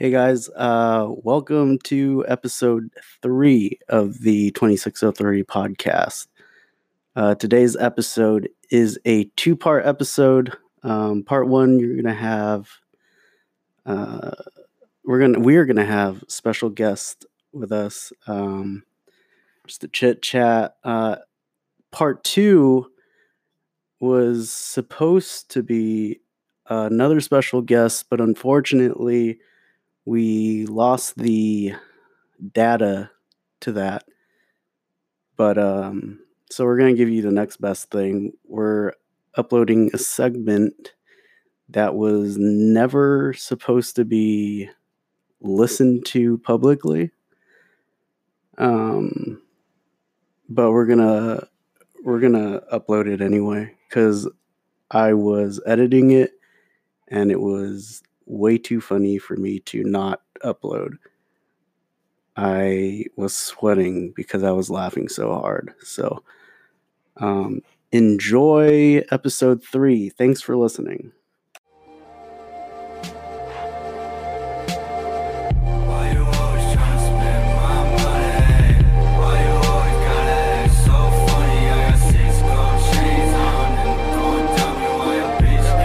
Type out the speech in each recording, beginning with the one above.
Hey guys, uh, welcome to episode three of the 2603 podcast. Uh, today's episode is a two part episode. Um, part one, you're gonna have, uh, we're gonna we are gonna have special guest with us, um, just a chit chat. Uh, part two was supposed to be another special guest, but unfortunately, we lost the data to that. But um, so we're gonna give you the next best thing. We're uploading a segment that was never supposed to be listened to publicly. Um, but we're gonna we're gonna upload it anyway because I was editing it and it was way too funny for me to not upload. I was sweating because I was laughing so hard. So, um, enjoy episode three. Thanks for listening.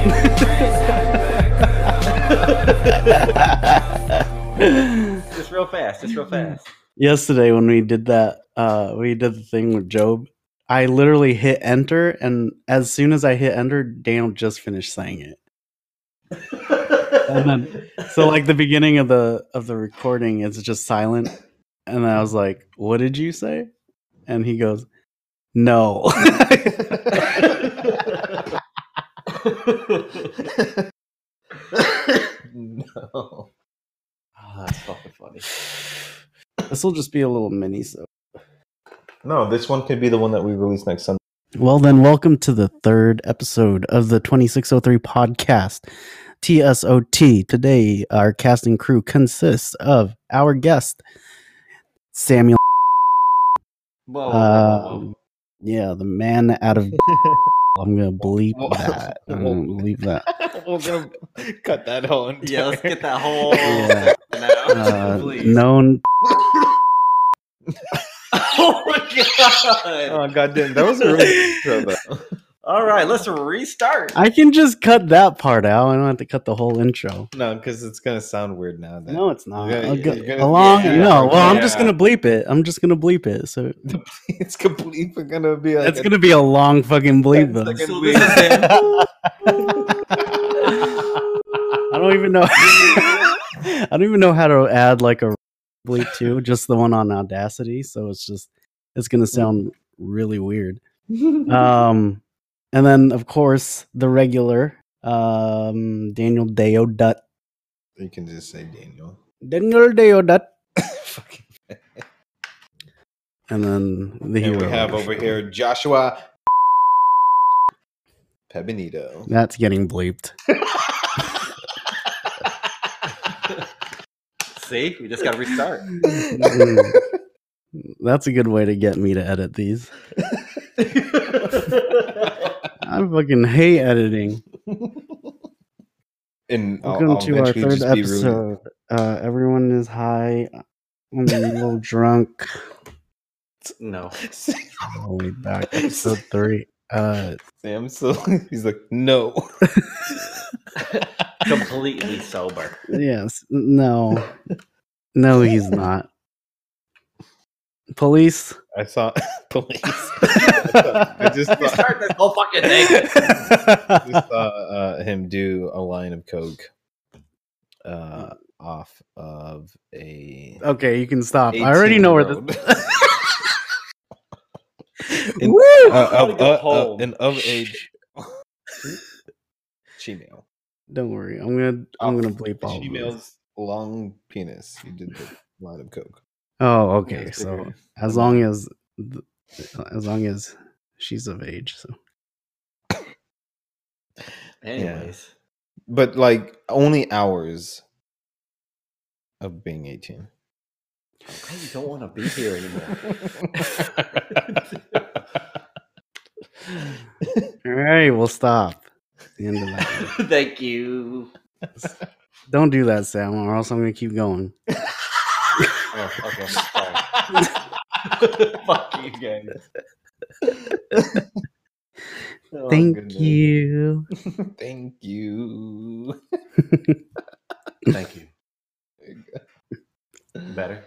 Just real fast, just real fast. Yesterday, when we did that, uh, we did the thing with Job. I literally hit enter, and as soon as I hit enter, Daniel just finished saying it. And then, so like the beginning of the of the recording is just silent, and I was like, "What did you say?" And he goes, "No." no. Oh, that's fucking funny. this will just be a little mini. So, No, this one could be the one that we release next Sunday. well then, welcome to the third episode of the Twenty Six Hundred Three podcast. TSOT. Today, our casting crew consists of our guest, Samuel. Whoa, whoa, whoa, whoa, whoa. Um, yeah, the man out of. I'm gonna bleep Whoa. that. I'm gonna bleep that. We're gonna cut that whole. Yeah, let's get that whole Yeah. now, Uh, known. Oh my god! Oh goddamn, that was a really intro though. All right, let's restart. I can just cut that part out. I don't have to cut the whole intro. No, because it's gonna sound weird now. That No, it's not. Yeah, I'll yeah, go- you're gonna- along, yeah, no. Well, I'm just gonna bleep it. I'm just gonna bleep it. So it's completely gonna be like it's gonna be a long fucking bleep Ten though. second So bleep. I don't even know. I don't even know how to add like a bleep to just the one on Audacity. So it's just it's gonna sound really weird. Um, and then of course the regular um Daniel Deo Dut. You can just say Daniel. Daniel Deo Dut. And then the and hero. we have over here Joshua Pebinito. That's getting bleeped. See, we just got to restart. That's a good way to get me to edit these. I fucking hate editing. and I'll- Welcome I'll to our third just be episode. Uh, everyone is high. I'm a little drunk. no. All the way back. Episode three. Uh, Sam, so he's like, no. Completely sober. yes. No. No, he's not. Police. I saw police. I just saw, Restart this whole fucking thing. just saw uh, him do a line of coke uh, off of a. okay, you can stop. I already know where this. 18-year-old. In- Woo! uh, I wanna of, uh, uh, home. and of age. Female. Don't worry. I'm gonna. I'm gonna bleep all. this. Female's long penis. He did the line of coke. Oh, okay. it's So bigger. as long as, as long as she's of age, so Anyways, But like only hours of being 18. I don't want to be here anymore. all right, we'll stop. The end of that. Thank you. Don't do that, Sam, or else I'm gonna keep going. Oh, okay. Sorry. Fuck you guys. Oh, Thank goodness. you. Thank you. Thank you. Better.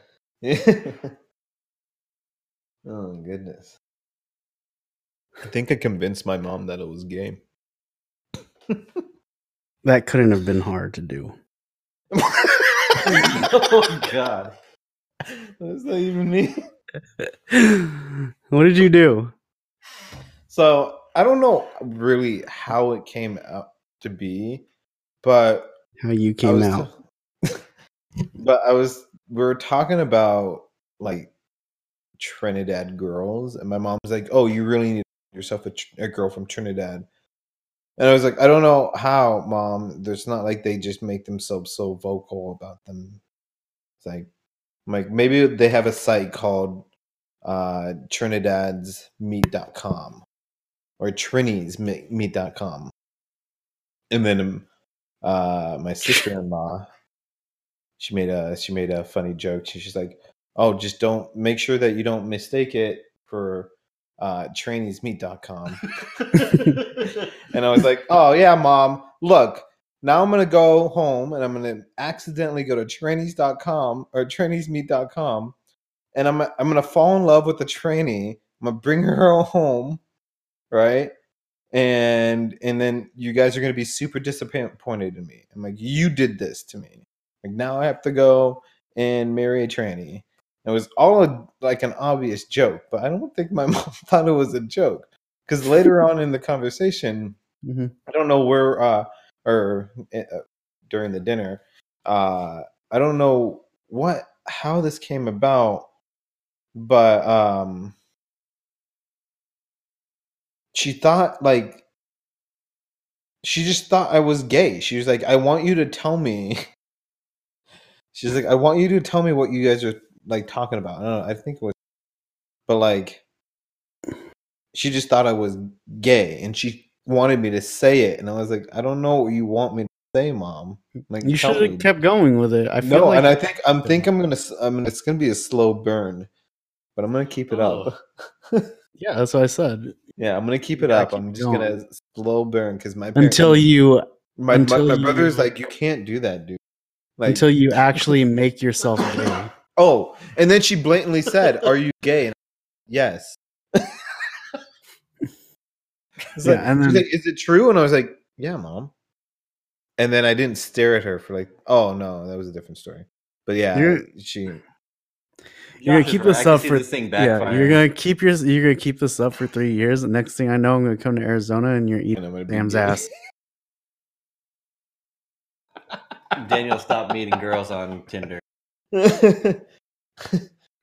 oh goodness. I think I convinced my mom that it was gay. That couldn't have been hard to do. oh God. What does that even mean? what did you do? So I don't know really how it came out to be, but How you came out? but I was we were talking about like Trinidad girls, and my mom was like, "Oh, you really need yourself a, tr- a girl from Trinidad." And I was like, "I don't know how, mom. There's not like they just make themselves so vocal about them." It's like, like maybe they have a site called uh, TrinidadsMeet.com or TrinisMeet.com, and then um, uh, my sister-in-law she made a she made a funny joke. She, she's like, "Oh, just don't make sure that you don't mistake it for uh, traineesmeet.com." and I was like, "Oh yeah, mom. Look, now I'm gonna go home and I'm gonna accidentally go to trainees.com or traineesmeet.com, and I'm I'm gonna fall in love with the trainee. I'm gonna bring her home, right?" And and then you guys are gonna be super disappointed in me. I'm like, you did this to me. Like now I have to go and marry a tranny. It was all a, like an obvious joke, but I don't think my mom thought it was a joke because later on in the conversation, Mhm. I don't know where uh or uh, during the dinner, uh I don't know what how this came about, but um she thought like she just thought I was gay. She was like, I want you to tell me. She's like, I want you to tell me what you guys are like talking about. I don't know. I think it was, but like, she just thought I was gay, and she wanted me to say it, and I was like, I don't know what you want me to say, mom. Like, You should have kept going with it. I feel no, like and I think I'm think I'm gonna s- I'm gonna it's gonna be a slow burn, but I'm gonna keep it up. Oh. yeah, that's what I said. yeah, I'm gonna keep it gotta up. keep I'm just going. gonna slow burn because my parents, Until you my, my, until my brother's you- like, you can't do that, dude. Like, until you actually make yourself gay. oh, and then she blatantly said, "Are you gay?" And yes. It's Yeah, like, and then- like, "Is it true?" And I was like, "Yeah, mom." And then I didn't stare at her for like, "Oh no, that was a different story." But yeah, You're- she. You're gonna Josh is keep right. this up for this thing yeah. You're gonna keep your you're gonna keep this up for three years. The next thing I know, I'm gonna come to Arizona and you're eating I'm gonna be Sam's gay. ass. Daniel stopped meeting girls on Tinder. I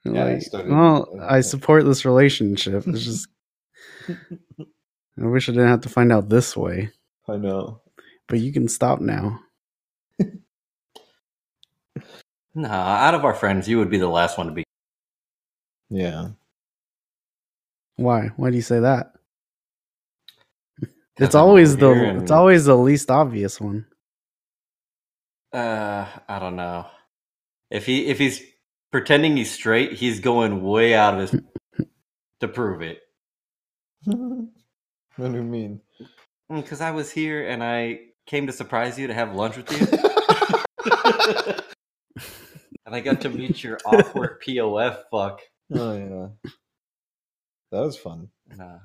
Yeah, I well, I support this relationship. It's just I wish I didn't have to find out this way. I know. But you can stop now. Nah, out of our friends, you would be the last one to be. Yeah. Why? Why do you say that? It's always the here it's always the least obvious one. Uh, I don't know. If he if he's pretending he's straight, he's going way out of his to prove it. what do you mean? Mm, because I was here and I came to surprise you to have lunch with you, and I got to meet your awkward POF fuck. oh yeah. That was fun. Nah.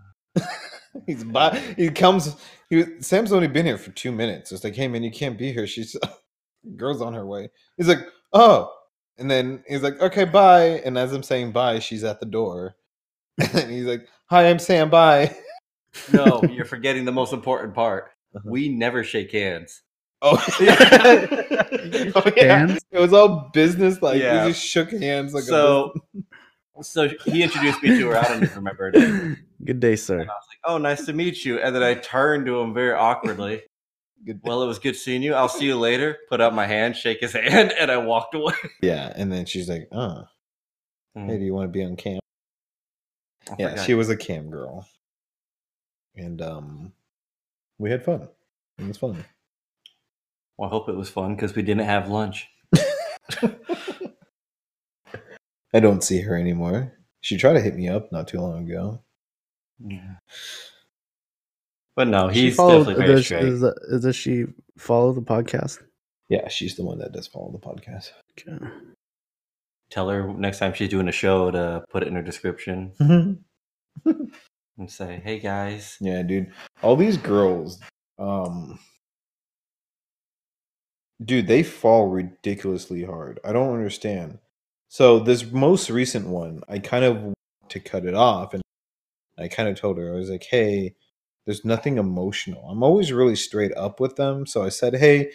He's by, he comes he Sam's only been here for two minutes. It's like, hey man, you can't be here. She's girl's on her way. He's like, oh. And then he's like, okay, bye. And as I'm saying bye, she's at the door. And he's like, Hi, I'm Sam, bye. No, you're forgetting the most important part. Uh-huh. We never shake hands. Oh, yeah. oh, yeah. Hands? It was all business. Like Yeah. we just shook hands. Like a so, so he introduced me to her. I don't even remember her name. Good day, sir. I was like, "Oh, nice to meet you." And then I turned to him very awkwardly. Good- Well, it was good seeing you. I'll see you later. Put out my hand, shake his hand, and I walked away. yeah. And then she's like, oh, hey, do you want to be on cam? I Yeah, forgot. she was a cam girl. And um we had fun. It was fun. Well, I hope it was fun because we didn't have lunch. I don't see her anymore. She tried to hit me up not too long ago. Yeah. But no, he's followed- definitely very does, straight. Is that, does she follow the podcast? Yeah, she's the one that does follow the podcast. Okay. Tell her next time she's doing a show to put it in her description and say, "Hey guys, Yeah, dude. All these girls, um dude, they fall ridiculously hard. I don't understand. So this most recent one, I kind of to cut it off and I kind of told her I was like, "Hey, there's nothing emotional. I'm always really straight up with them, so I said, "Hey,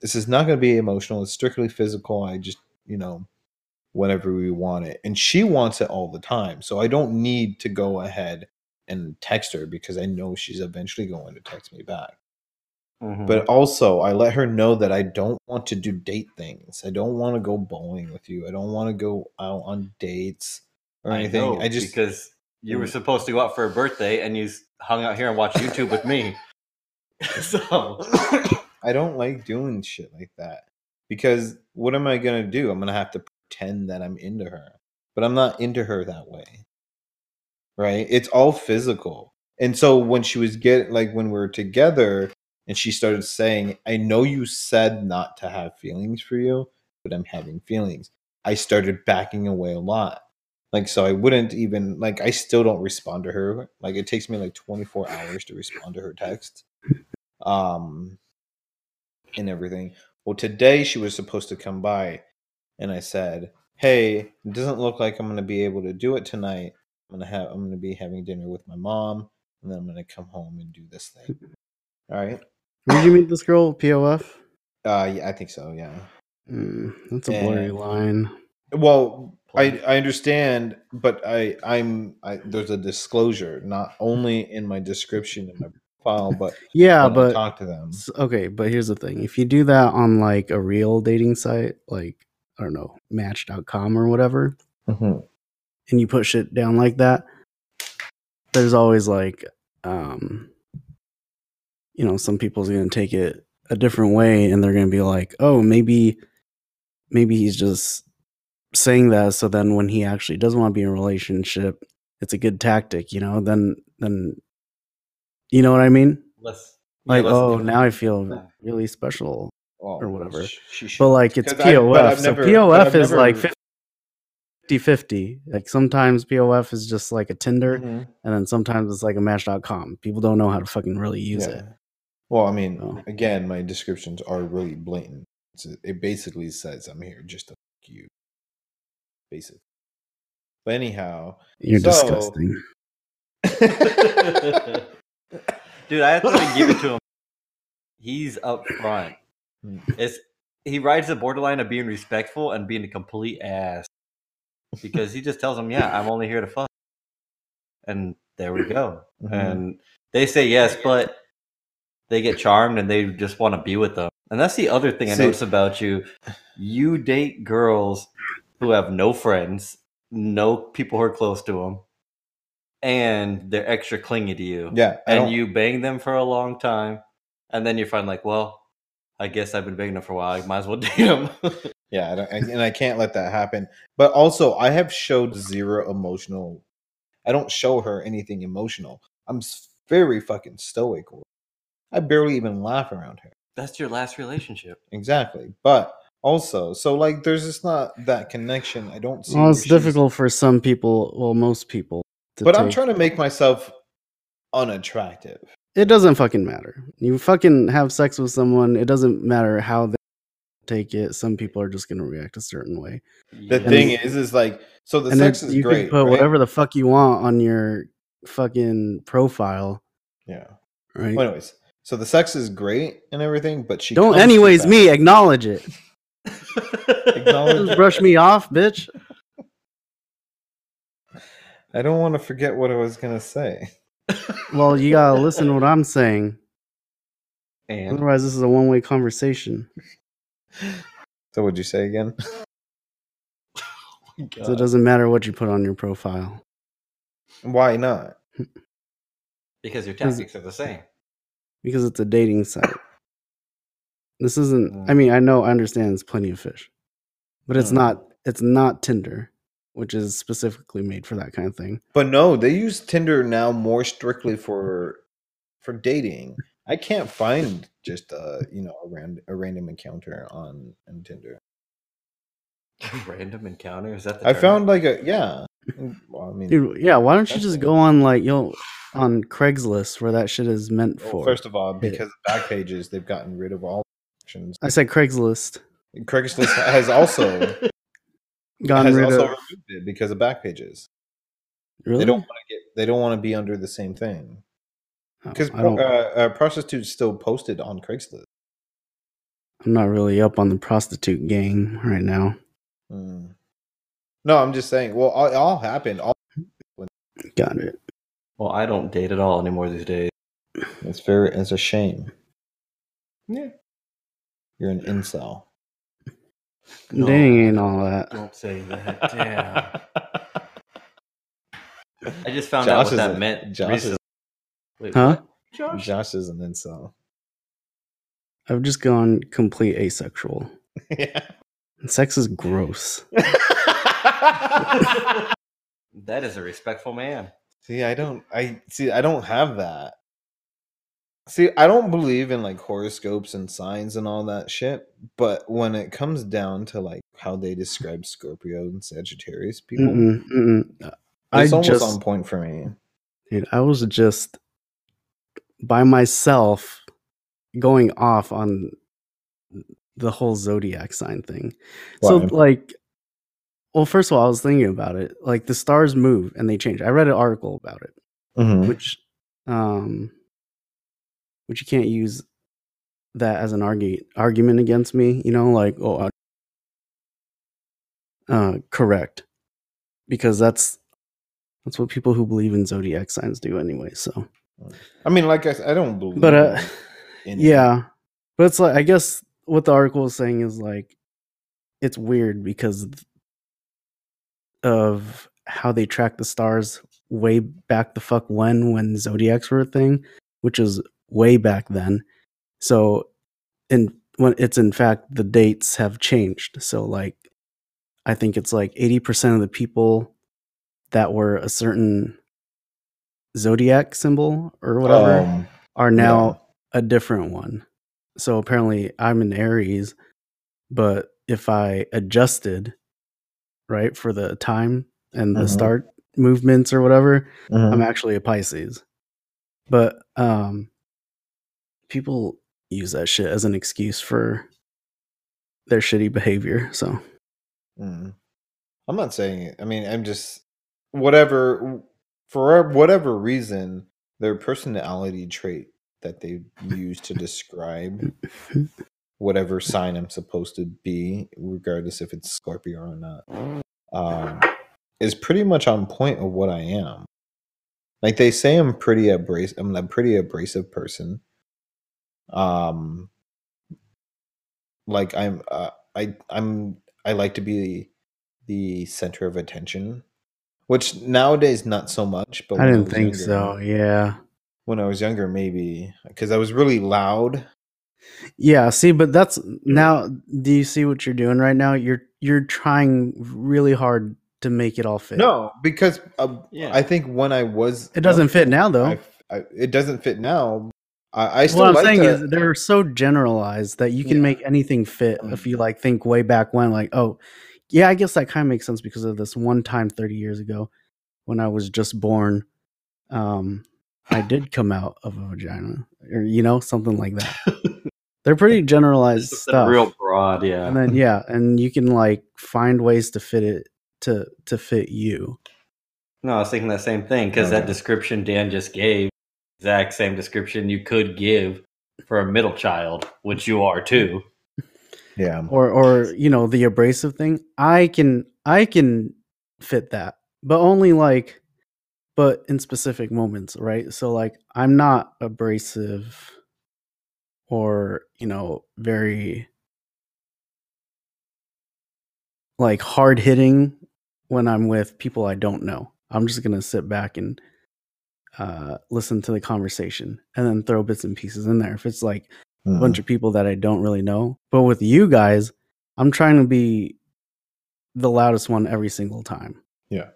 this is not going to be emotional. It's strictly physical. I just, you know, whenever we want it." And she wants it all the time. So I don't need to go ahead and text her because I know she's eventually going to text me back. Mhm. But also, I let her know that I don't want to do date things. I don't want to go bowling with you. I don't want to go out on dates or anything. I, know, just because you were Mm. supposed to go out for a birthday and you hung out here and watched YouTube with me. so I don't like doing shit like that because what am I gonna do? I'm gonna have to pretend that I'm into her, but I'm not into her that way, right? It's all physical, and so when she was get like when we were together, and she started saying, "I know you said not to have feelings for you, but I'm having feelings." I started backing away a lot. Like so I wouldn't even like I still don't respond to her. Like it takes me like 24 hours to respond to her text. Um and everything. Well, today she was supposed to come by, and I said, "Hey, it doesn't look like I'm going to be able to do it tonight. I'm going to have I'm going to be having dinner with my mom, and then I'm going to come home and do this thing." All right. Where did you meet this girl? POF? Uh, yeah, I think so. Yeah. Mm, that's a blurry line. Well, I I understand, but I I'm I, there's a disclosure not only in my description in my file, but Yeah, when I but talk to them. okay, but here's the thing. If you do that on like a real dating site, like I don't know, match.com or whatever, Mhm. And you put shit down like that, there's always like um you know, some people's going to take it a different way and they're going to be like, "Oh, maybe maybe he's just saying that so then when he actually doesn't want to be in a relationship, it's a good tactic, you know? Then then you know what I mean? let's Like, yeah, oh, now I feel really special. Well, or whatever. sh- But like it's POF. So never- POF is like never- 50 50. Like sometimes POF is just like a Tinder Mhm. and then sometimes it's like a match.com. People don't know how to fucking really use Yeah. it. Well, I mean, Oh. again, my descriptions are really blatant. It's, it basically says I'm here just to fuck you. Basically. But anyhow, You're So- disgusting. Dude, I have to give it to him. He's up front. It's he rides the borderline of being respectful and being a complete ass because he just tells them, "Yeah, I'm only here to fuck," and there we go. Mhm. And they say yes, but they get charmed and they just want to be with them. And that's the other thing I See- notice about you. You date girls who have no friends, no people who are close to them, and they're extra clingy to you yeah, I and don't, you bang them for a long time, and then you find like, well, I guess I've been banging them for a while. I might as well date them. Yeah, I don't, I- and I can't let that happen. But also, I have showed zero emotional. I don't show her anything emotional. I'm very fucking stoic. with. I barely even laugh around her. That's your last relationship. Exactly, but also, so like, there's just not that connection. I don't see. Well, it's difficult for some people, well, most people. To But I'm trying to make myself unattractive. It doesn't fucking matter. You fucking have sex with someone, it doesn't matter how they take it. Some people are just going to react a certain way. The Yeah. thing is, is like, so the and sex then is you great. can put right? whatever the fuck you want on your fucking profile, Yeah. right? Well, anyways, so the sex is great and everything, but she Don't anyways me acknowledge it. Acknowledge- Just brush me off, bitch. I don't want to forget what I was gonna say. Well, you gotta listen to what I'm saying. and Otherwise, this is a one way conversation. So, what'd you say again? So it doesn't matter what you put on your profile. Why not? because your tactics are the same. because it's a dating site. This isn't. I Mm. mean, I know, I understand. It's plenty of fish, but it's Mm. not. It's not Tinder, which is specifically made for that kind of thing. But no, they use Tinder now more strictly for for dating. I can't find just a you know a random a random encounter on on Tinder. Random encounter? Is that the I term? found like a yeah. Well, I mean, Dude, yeah. Why don't you just go on like you'll on Craigslist where that shit is meant well, for? first of all, because of back pages, they've gotten rid of all options. I said Craigslist. Craigslist has also gone has rid also of. removed it because of back pages. Really? They don't want to get. They don't want to be under the same thing because uh, uh, prostitutes still posted on Craigslist. I'm not really up on the prostitute gang right now. Mm. No, I'm just saying. Well, it all happened. All Got it. Well, I don't date at all anymore these days. it's very. It's a shame. Yeah. You're an incel. No. Dating ain't all that. Don't say that. Damn. I just found out what that a- meant. Josh recently. Is- Wait, Huh? what? Josh? Josh is an incel. I've just gone complete asexual. yeah. Sex is gross. That is a respectful man. see, I don't. I see. I don't have that. See, I don't believe in like horoscopes and signs and all that shit. But when it comes down to like how they describe Scorpio and Sagittarius people, Mm-mm, mm-mm. I it's almost just, on point for me. dude, I was just by myself going off on the whole zodiac sign thing. So, like, well, first of all, I was thinking about it. Like, the stars move and they change. I read an article about it, Mhm. which, um, which you can't use that as an argu- argument against me. You know, like, oh, uh, correct, because that's that's what people who believe in zodiac signs do anyway. So, I mean, like I, I don't believe. but uh, yeah, but it's like I guess what the article is saying is like it's weird because of how they track the stars way back the fuck when when zodiacs were a thing, which is way back then. So, in when it's in fact the dates have changed. So like, I think it's like eighty percent of the people that were a certain zodiac symbol or whatever Um, are now a different one. So apparently I'm in Aries, but if I adjusted right for the time and the Mhm. start movements or whatever, mhm. I'm actually a Pisces. But um people use that shit as an excuse for their shitty behavior. So Mm. I'm not saying it. I mean, I'm just whatever for whatever reason their personality trait that they use to describe whatever sign I'm supposed to be, regardless if it's Scorpio or not, um, is pretty much on point of what I am. Like they say, I'm pretty abrasive. I'm a pretty abrasive person. Um, like I'm, uh, I, I'm, I like to be the center of attention, which nowadays not so much. But I didn't was think younger- so. Yeah. When I was younger, maybe because I was really loud. Yeah, see, but that's now do you see what you're doing right now? You're you're trying really hard to make it all fit. No, because uh, Yeah. I think when I was, It doesn't fit now though. I, I, it doesn't fit now. I, I still what I'm like saying to, is they're so generalized that you can Yeah. make anything fit if Mm. you like think way back when, like, oh, yeah, I guess that kind of makes sense because of this one time 30 years ago when I was just born. Um, I did come out of a vagina, or you know, something like that. They're pretty generalized stuff. real broad, yeah. and then yeah, and you can like find ways to fit it to to fit you. No, I was thinking that same thing because that description Dan just gave, exact same description you could give for a middle child, which you are too. Yeah. or or you know the abrasive thing i can i can fit that but only like but in specific moments right? So like i'm not abrasive or you know very like hard hitting when i'm with people i don't know. I'm just gonna sit back and uh listen to the conversation and then throw bits and pieces in there. If it's like a Mhm. bunch of people that I don't really know. But with you guys, I'm trying to be the loudest one every single time. Yeah.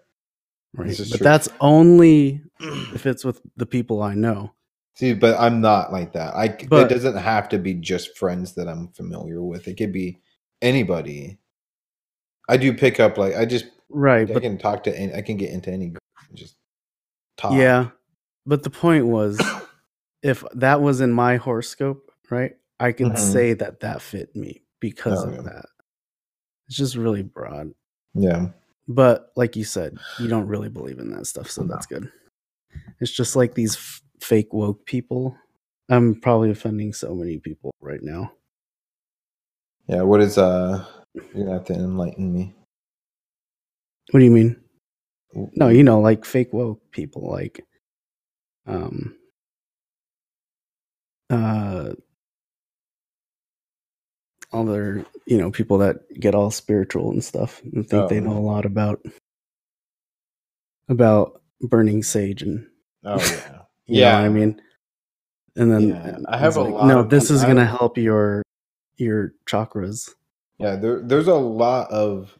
Right. But true. that's only if it's with the people I know. See, but I'm not like that. I But- it doesn't have to be just friends that I'm familiar with. It could be anybody. I do pick up like I just Right. I But can talk to any, I can get into any group just talk. yeah. But the point was if that was in my horoscope, right? I could Mhm. say that that fit me because Oh, of yeah. that. It's just really broad. Yeah. But like you said, you don't really believe in that stuff, so No. that's good. It's just like these f- fake woke people. I'm probably offending so many people right now. Yeah. What is uh you're gonna have to enlighten me. What do you mean? No, you know, like fake woke people, like, um, uh, other, you know, people that get all spiritual and stuff and think they Oh. know a oh. lot about about burning sage and Oh yeah. you know Yeah. what I mean. And then Yeah, I have a like, lot no, this is gonna help your your chakras. Yeah, there there's a lot of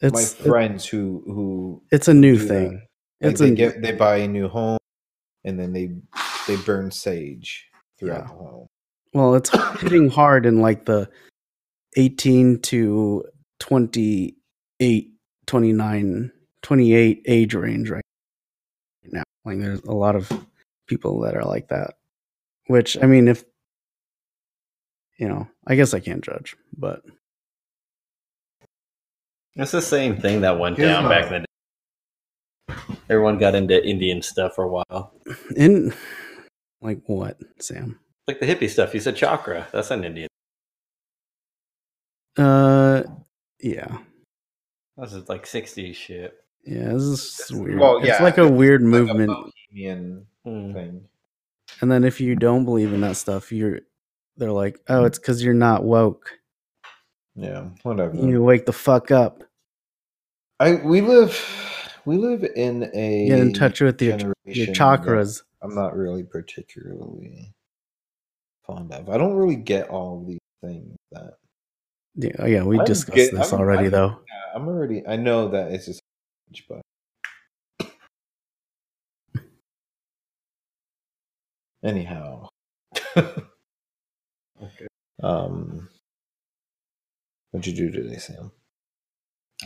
It's my it- friends who who it's a new thing. Like It's they a get they buy a new home and then they they burn sage throughout Yeah. the home. Well, it's hitting hard in like the 18 to 28, 29, 28 age range right now. Like there's a lot of people that are like that. Which I mean if you know, I guess I can't judge, but It's the same thing that went Here's down my- back in the day. Everyone got into Indian stuff for a while. in like what, Sam? Like the hippie stuff. You said chakra. That's an Indian. Uh yeah. This is like 60s shit. Yeah, this is weird. well, it's like a weird Like a movement. bohemian Hmm. thing. And then if you don't believe in that stuff, you're they're like, "Oh, it's cuz you're not woke." Yeah, whatever. You wake the fuck up. I we live we live in a Get in touch with your your chakras. I'm not really particularly fond of. I don't really get all of these things that Yeah, oh, yeah, we I'm discussed get- this I'm- already I'm- though. Yeah, I'm already. I know that it's just, but anyhow. Okay. Um, what'd you do today, Sam?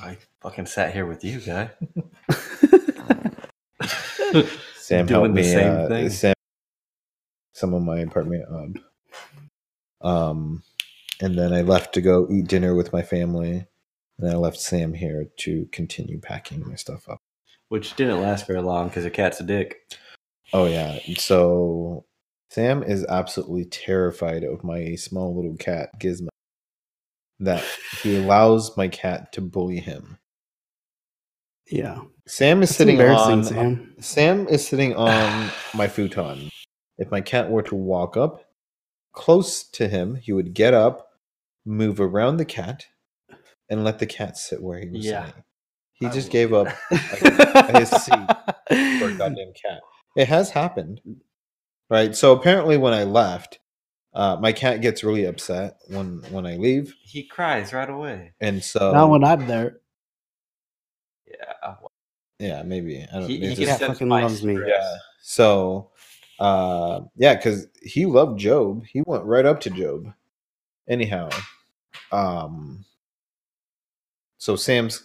I fucking sat here with you, guy. Sam Doing helped the me. same uh, thing. Sam, some of my apartment up. Um, and then I left to go eat dinner with my family, and I left Sam here to continue packing my stuff up. Which didn't last very long because your cat's a dick. Oh yeah. So Sam is absolutely terrified of my small little cat Gizmo. That he allows my cat to bully him. yeah. Sam is It's sitting embarrassing, on Sam. Sam is sitting on my futon. If my cat were to walk up close to him, he would get up, move around the cat, and let the cat sit where he was Yeah. sitting. He I just gave up his seat for a goddamn cat. It has happened. Right. So apparently when I left, uh, my cat gets really upset when when I leave. He cries right away. And so Not when I'm there. Yeah. yeah, maybe. I don't He, he it's can cat just- fucking my loves me. yeah. So uh yeah, because he loved Job. He went right up to Job. Anyhow. Um so Sam's,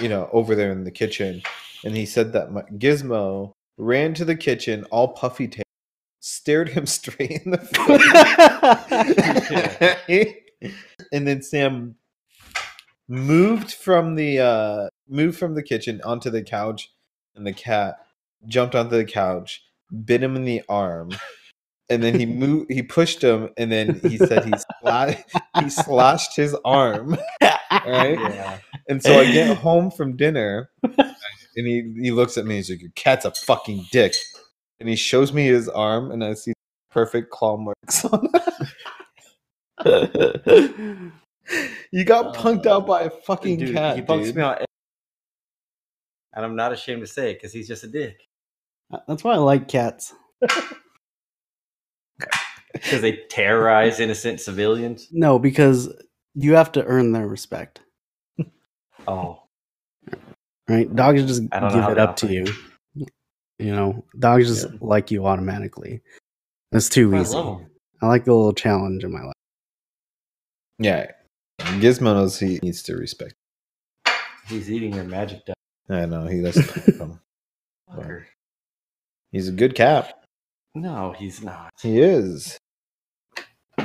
you know, over there in the kitchen, and he said that my, Gizmo ran to the kitchen, all puffy tail, stared him straight in the face, and then Sam moved from the uh moved from the kitchen onto the couch, and the cat jumped onto the couch, bit him in the arm. And then he moved. He pushed him, and then he said he sla- he slashed his arm. Right? Yeah. And so I get home from dinner, and he, he looks at me. He's like, "Your cat's a fucking dick," and he shows me his arm, and I see perfect claw marks on it. you got punked out by a uh, fucking Dude, cat, he bunks dude. me out. And I'm not ashamed to say it because he's just a dick. Uh, that's why I like cats. because they terrorize innocent civilians. No, because you have to earn their respect, Oh, right? Dogs just I don't know give it up to you. You know, dogs just Yeah. like you automatically. That's too I easy. love 'em. I like the little challenge in my life. Yeah. Gizmo knows he needs to respect. he's eating your magic dust. I know he doesn't. fucker. He's a good cat. No, he's not. He is.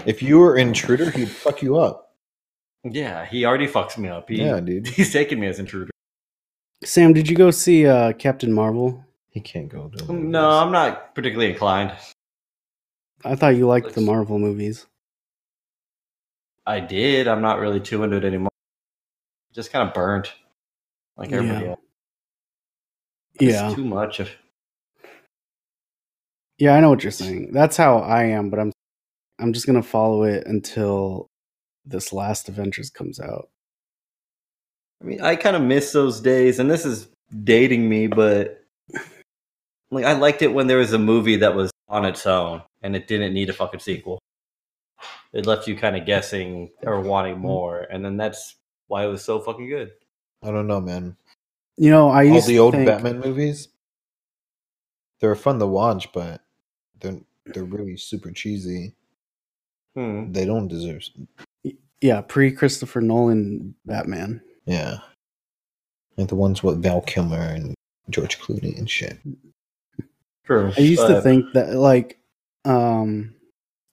If you were intruder, he'd fuck you up. Yeah, he already fucks me up. He, Yeah, dude. He's taking me as intruder. Sam, did you go see uh, Captain Marvel? He can't go to. No, I'm not particularly inclined. I thought you liked the Marvel movies. I did. I'm not really too into it anymore. Just kind of burnt, like everybody Yeah. else. It's Yeah, too much of. yeah, I know what you're saying. That's how I am, but I'm, I'm just gonna follow it until this last Avengers comes out. I mean, I kind of miss those days, and this is dating me, but like I liked it when there was a movie that was on its own and it didn't need a fucking sequel. It left you kind of guessing or wanting mm-hmm. more, and then that's why it was so fucking good. I don't know, man. You know, I All used the to old think, Batman movies, they're fun to watch, but they're they're really super cheesy. Hmm. They don't deserve. Yeah, pre Christopher Nolan Batman. Yeah, like the ones with Val Kilmer and George Clooney and shit. True. I used to think that, like, um,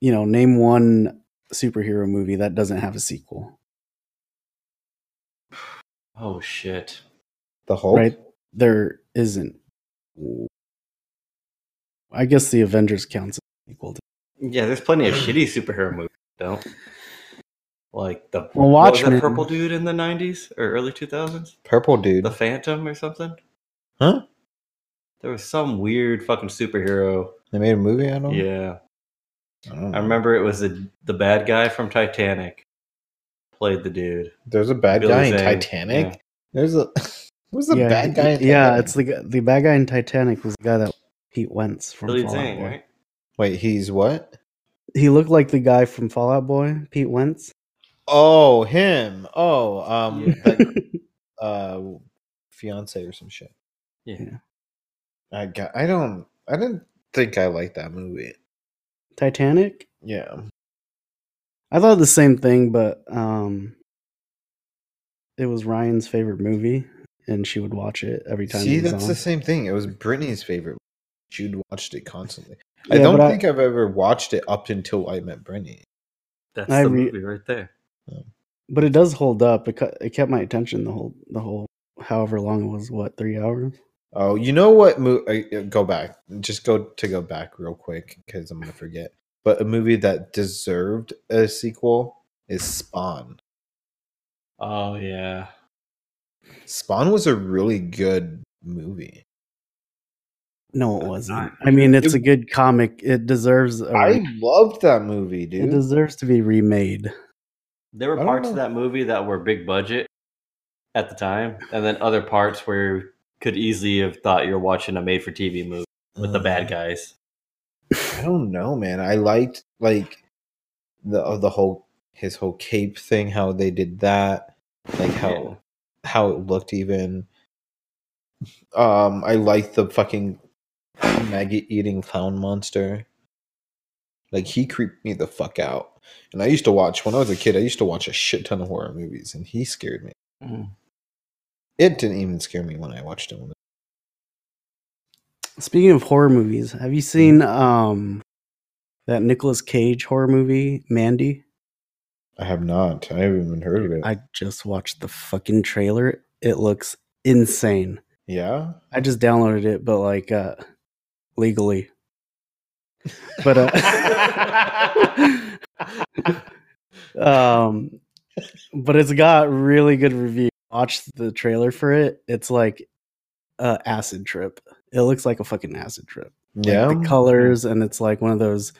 you know, name one superhero movie that doesn't have a sequel. Oh shit. The Hulk. Right? There isn't. I guess the Avengers counts as a sequel. To- Yeah, there's plenty of shitty superhero movies. Don't like the Well, what was that purple dude in the '90s or early 2000s, Purple dude. the Phantom or something. Huh? There was some weird fucking superhero. They made a movie out of him? Yeah, I, don't know. I remember it was the the bad guy from Titanic played the dude. There's a bad Billy guy in Zane, Titanic. yeah. There's a who's the yeah, bad guy? In yeah, it's the the bad guy in Titanic was the guy that Pete Wentz from Billy Fallout Zane, Boy. right? Wait, he's what? He looked like the guy from Fall Out Boy, Pete Wentz. Oh, him. Oh, um, Yeah. that, uh, fiance or some shit. Yeah. I got. I don't. I didn't think I liked that movie. Titanic. Yeah. I thought the same thing, but um, it was Ryan's favorite movie, and she would watch it every time. See, it was that's on. the same thing. It was Brittany's favorite. She would watched it constantly. I don't but I- think I've ever watched it up until I met Brittany. That's I the re- movie right there. but it does hold up. It, cu- it kept my attention the whole the whole however long it was. What three hours? Oh, you know what? Mo- uh, go back. Just go to go back real quick because I'm gonna forget. But a movie that deserved a sequel is Spawn. Oh yeah. Spawn was a really good movie. No, it wasn't. I mean, it's it- a good comic. It deserves. A I loved that movie, dude. it deserves to be remade. There were I don't parts of that movie that were big budget at the time, and then other parts where you could easily have thought you're watching a made-for-TV movie with the bad guys. I don't know, man. I liked like the uh, the whole his whole cape thing, how they did that, like how Yeah. how it looked even. Um, I liked the fucking maggot eating clown monster. Like he creeped me the fuck out. And I used to watch when I was a kid. I used to watch a shit ton of horror movies, and he scared me. Mm. It didn't even scare me when I watched him. Speaking of horror movies, have you seen um that Nicolas Cage horror movie, Mandy? I have not. I haven't even heard of it. I just watched the fucking trailer. It looks insane. yeah. I just downloaded it, but like uh legally. But uh um but it's got really good review. Watch the trailer for it. It's like a acid trip. It looks like a fucking acid trip. Like, Yeah. the colors and it's like one of those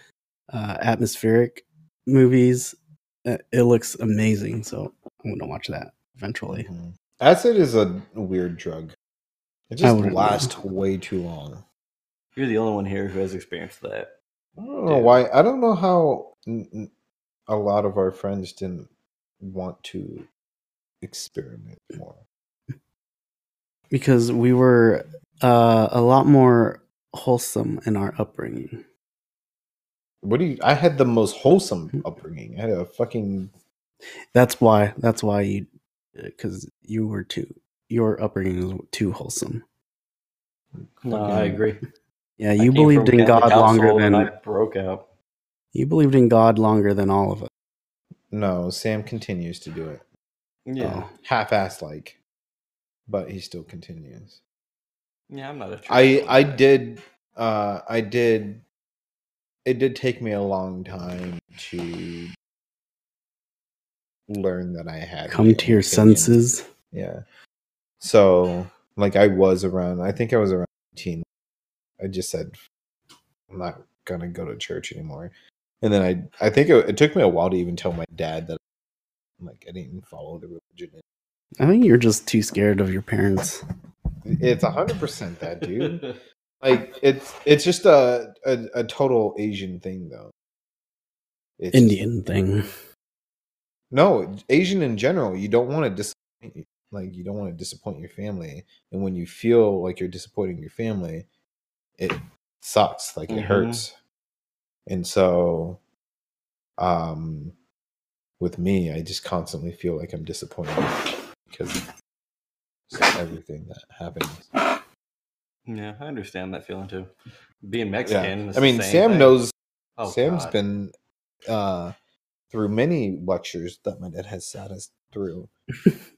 uh atmospheric movies. Uh, It looks amazing, so I'm gonna watch that eventually. Mhm. Acid is a weird drug. It just wouldn't know. lasts way too long. You're the only one here who has experienced that. I don't know Dude. why. I don't know how n- n- a lot of our friends didn't want to experiment more. because we were uh, a lot more wholesome in our upbringing. What do you? I had the most wholesome upbringing. I had a fucking That's why. That's why you, because you were too. Your upbringing was too wholesome. No, I agree. Yeah, you believed in a Catholic God longer household and I than broke out. you believed in God longer than all of us. no. Sam continues to do it, Yeah, Oh. half-assed like, but he still continues. yeah. I'm not a. I traditional I guy. did uh I did it did take me a long time to learn that I had Come to your opinions. senses. Yeah. So like I was around I think I was around 18. I just said I'm not gonna go to church anymore. And then I I think it, it took me a while to even tell my dad that like I didn't follow the religion. I think you're just too scared of your parents. It's hundred percent that dude. like it's it's just a, a a total Asian thing though. It's just- Indian thing. no, Asian in general. You don't want to disappoint. Like you don't want to disappoint your family, and when you feel like you're disappointing your family, it sucks. Like it Mhm. hurts. And so, um, with me, I just constantly feel like I'm disappointed because of everything that happens. Yeah, I understand that feeling too. Being Mexican. it's I mean, Sam thing. knows. Oh, Sam's God. been uh through many lectures that my dad has sat us through.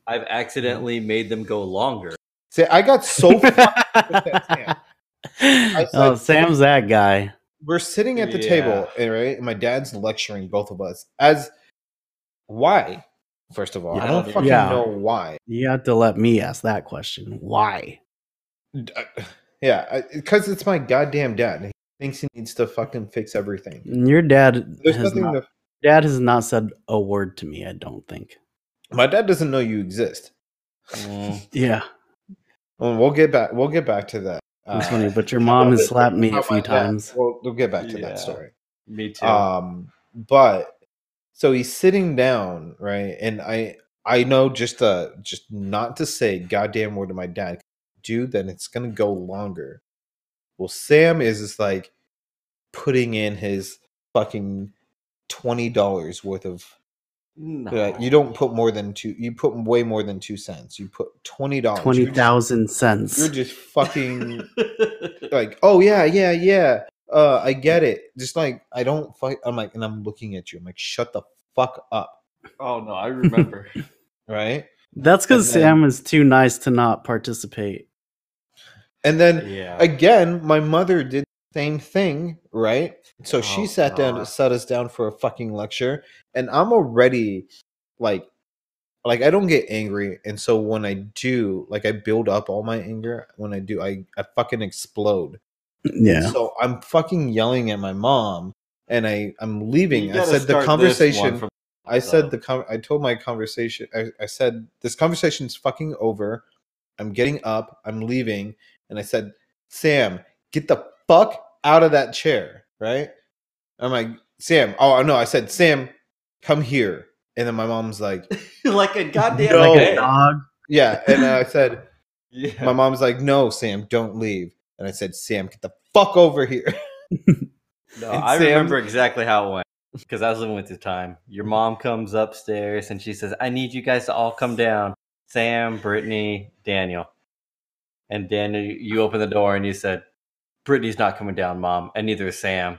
I've accidentally made them go longer. Say, I got so fucked with that Sam. I oh, Sam's that guy. We're sitting at the Yeah. table, and right, and my dad's lecturing both of us as why. First of all, Yeah, I don't fucking yeah. know why. You have to let me ask that question. Why? Uh, Yeah, because it's my goddamn dad. He thinks he needs to fucking fix everything. Your dad There's has not, to. dad has not said a word to me. I don't think. My dad doesn't know you exist. Mm, Yeah, Well, we'll get back. We'll get back to that. It's Uh, funny. But your mom has slapped me a few times. We'll, we'll get back to Yeah. that story. me too. Um, but so he's sitting down, right? And I I know just uh just not to say goddamn word to my dad, dude, then it's gonna go longer. Well, Sam is just like putting in his fucking twenty dollars worth of no. uh, you don't put more than two you put way more than two cents. You put twenty dollars. Twenty thousand cents. You're just fucking like, oh yeah, yeah, yeah. Uh, I get it. Just like I don't fight. I'm like, and I'm looking at you. I'm like, shut the fuck up, oh no, I remember. right? That's because Sam is too nice to not participate. And then yeah. again, my mother did the same thing, right? So she Oh, sat down, sat us down for a fucking lecture, and I'm already like, like I don't get angry, and so when I do, like I build up all my anger. When I do, I I fucking explode. Yeah. So I'm fucking yelling at my mom, and I I'm leaving. I said the start this one conversation. from- I said the con- I told my conversation. I, I said this conversation's fucking over. I'm getting up. I'm leaving, and I said, Sam, get the fuck out of that chair, right? I'm like, Sam. Oh no, I said, Sam, come here. And then my mom's like, like a goddamn No. Like a dog. yeah. And I said, Yeah. my mom's like, no, Sam, don't leave. And I said, Sam, get the fuck over here. No, And I Sam- remember exactly how it went because I was living with the time. Your mom comes upstairs and she says, "I need you guys to all come down." Sam, Brittany, Daniel, and Daniel, you open the door and you said, "Brittany's not coming down, mom, and neither is Sam."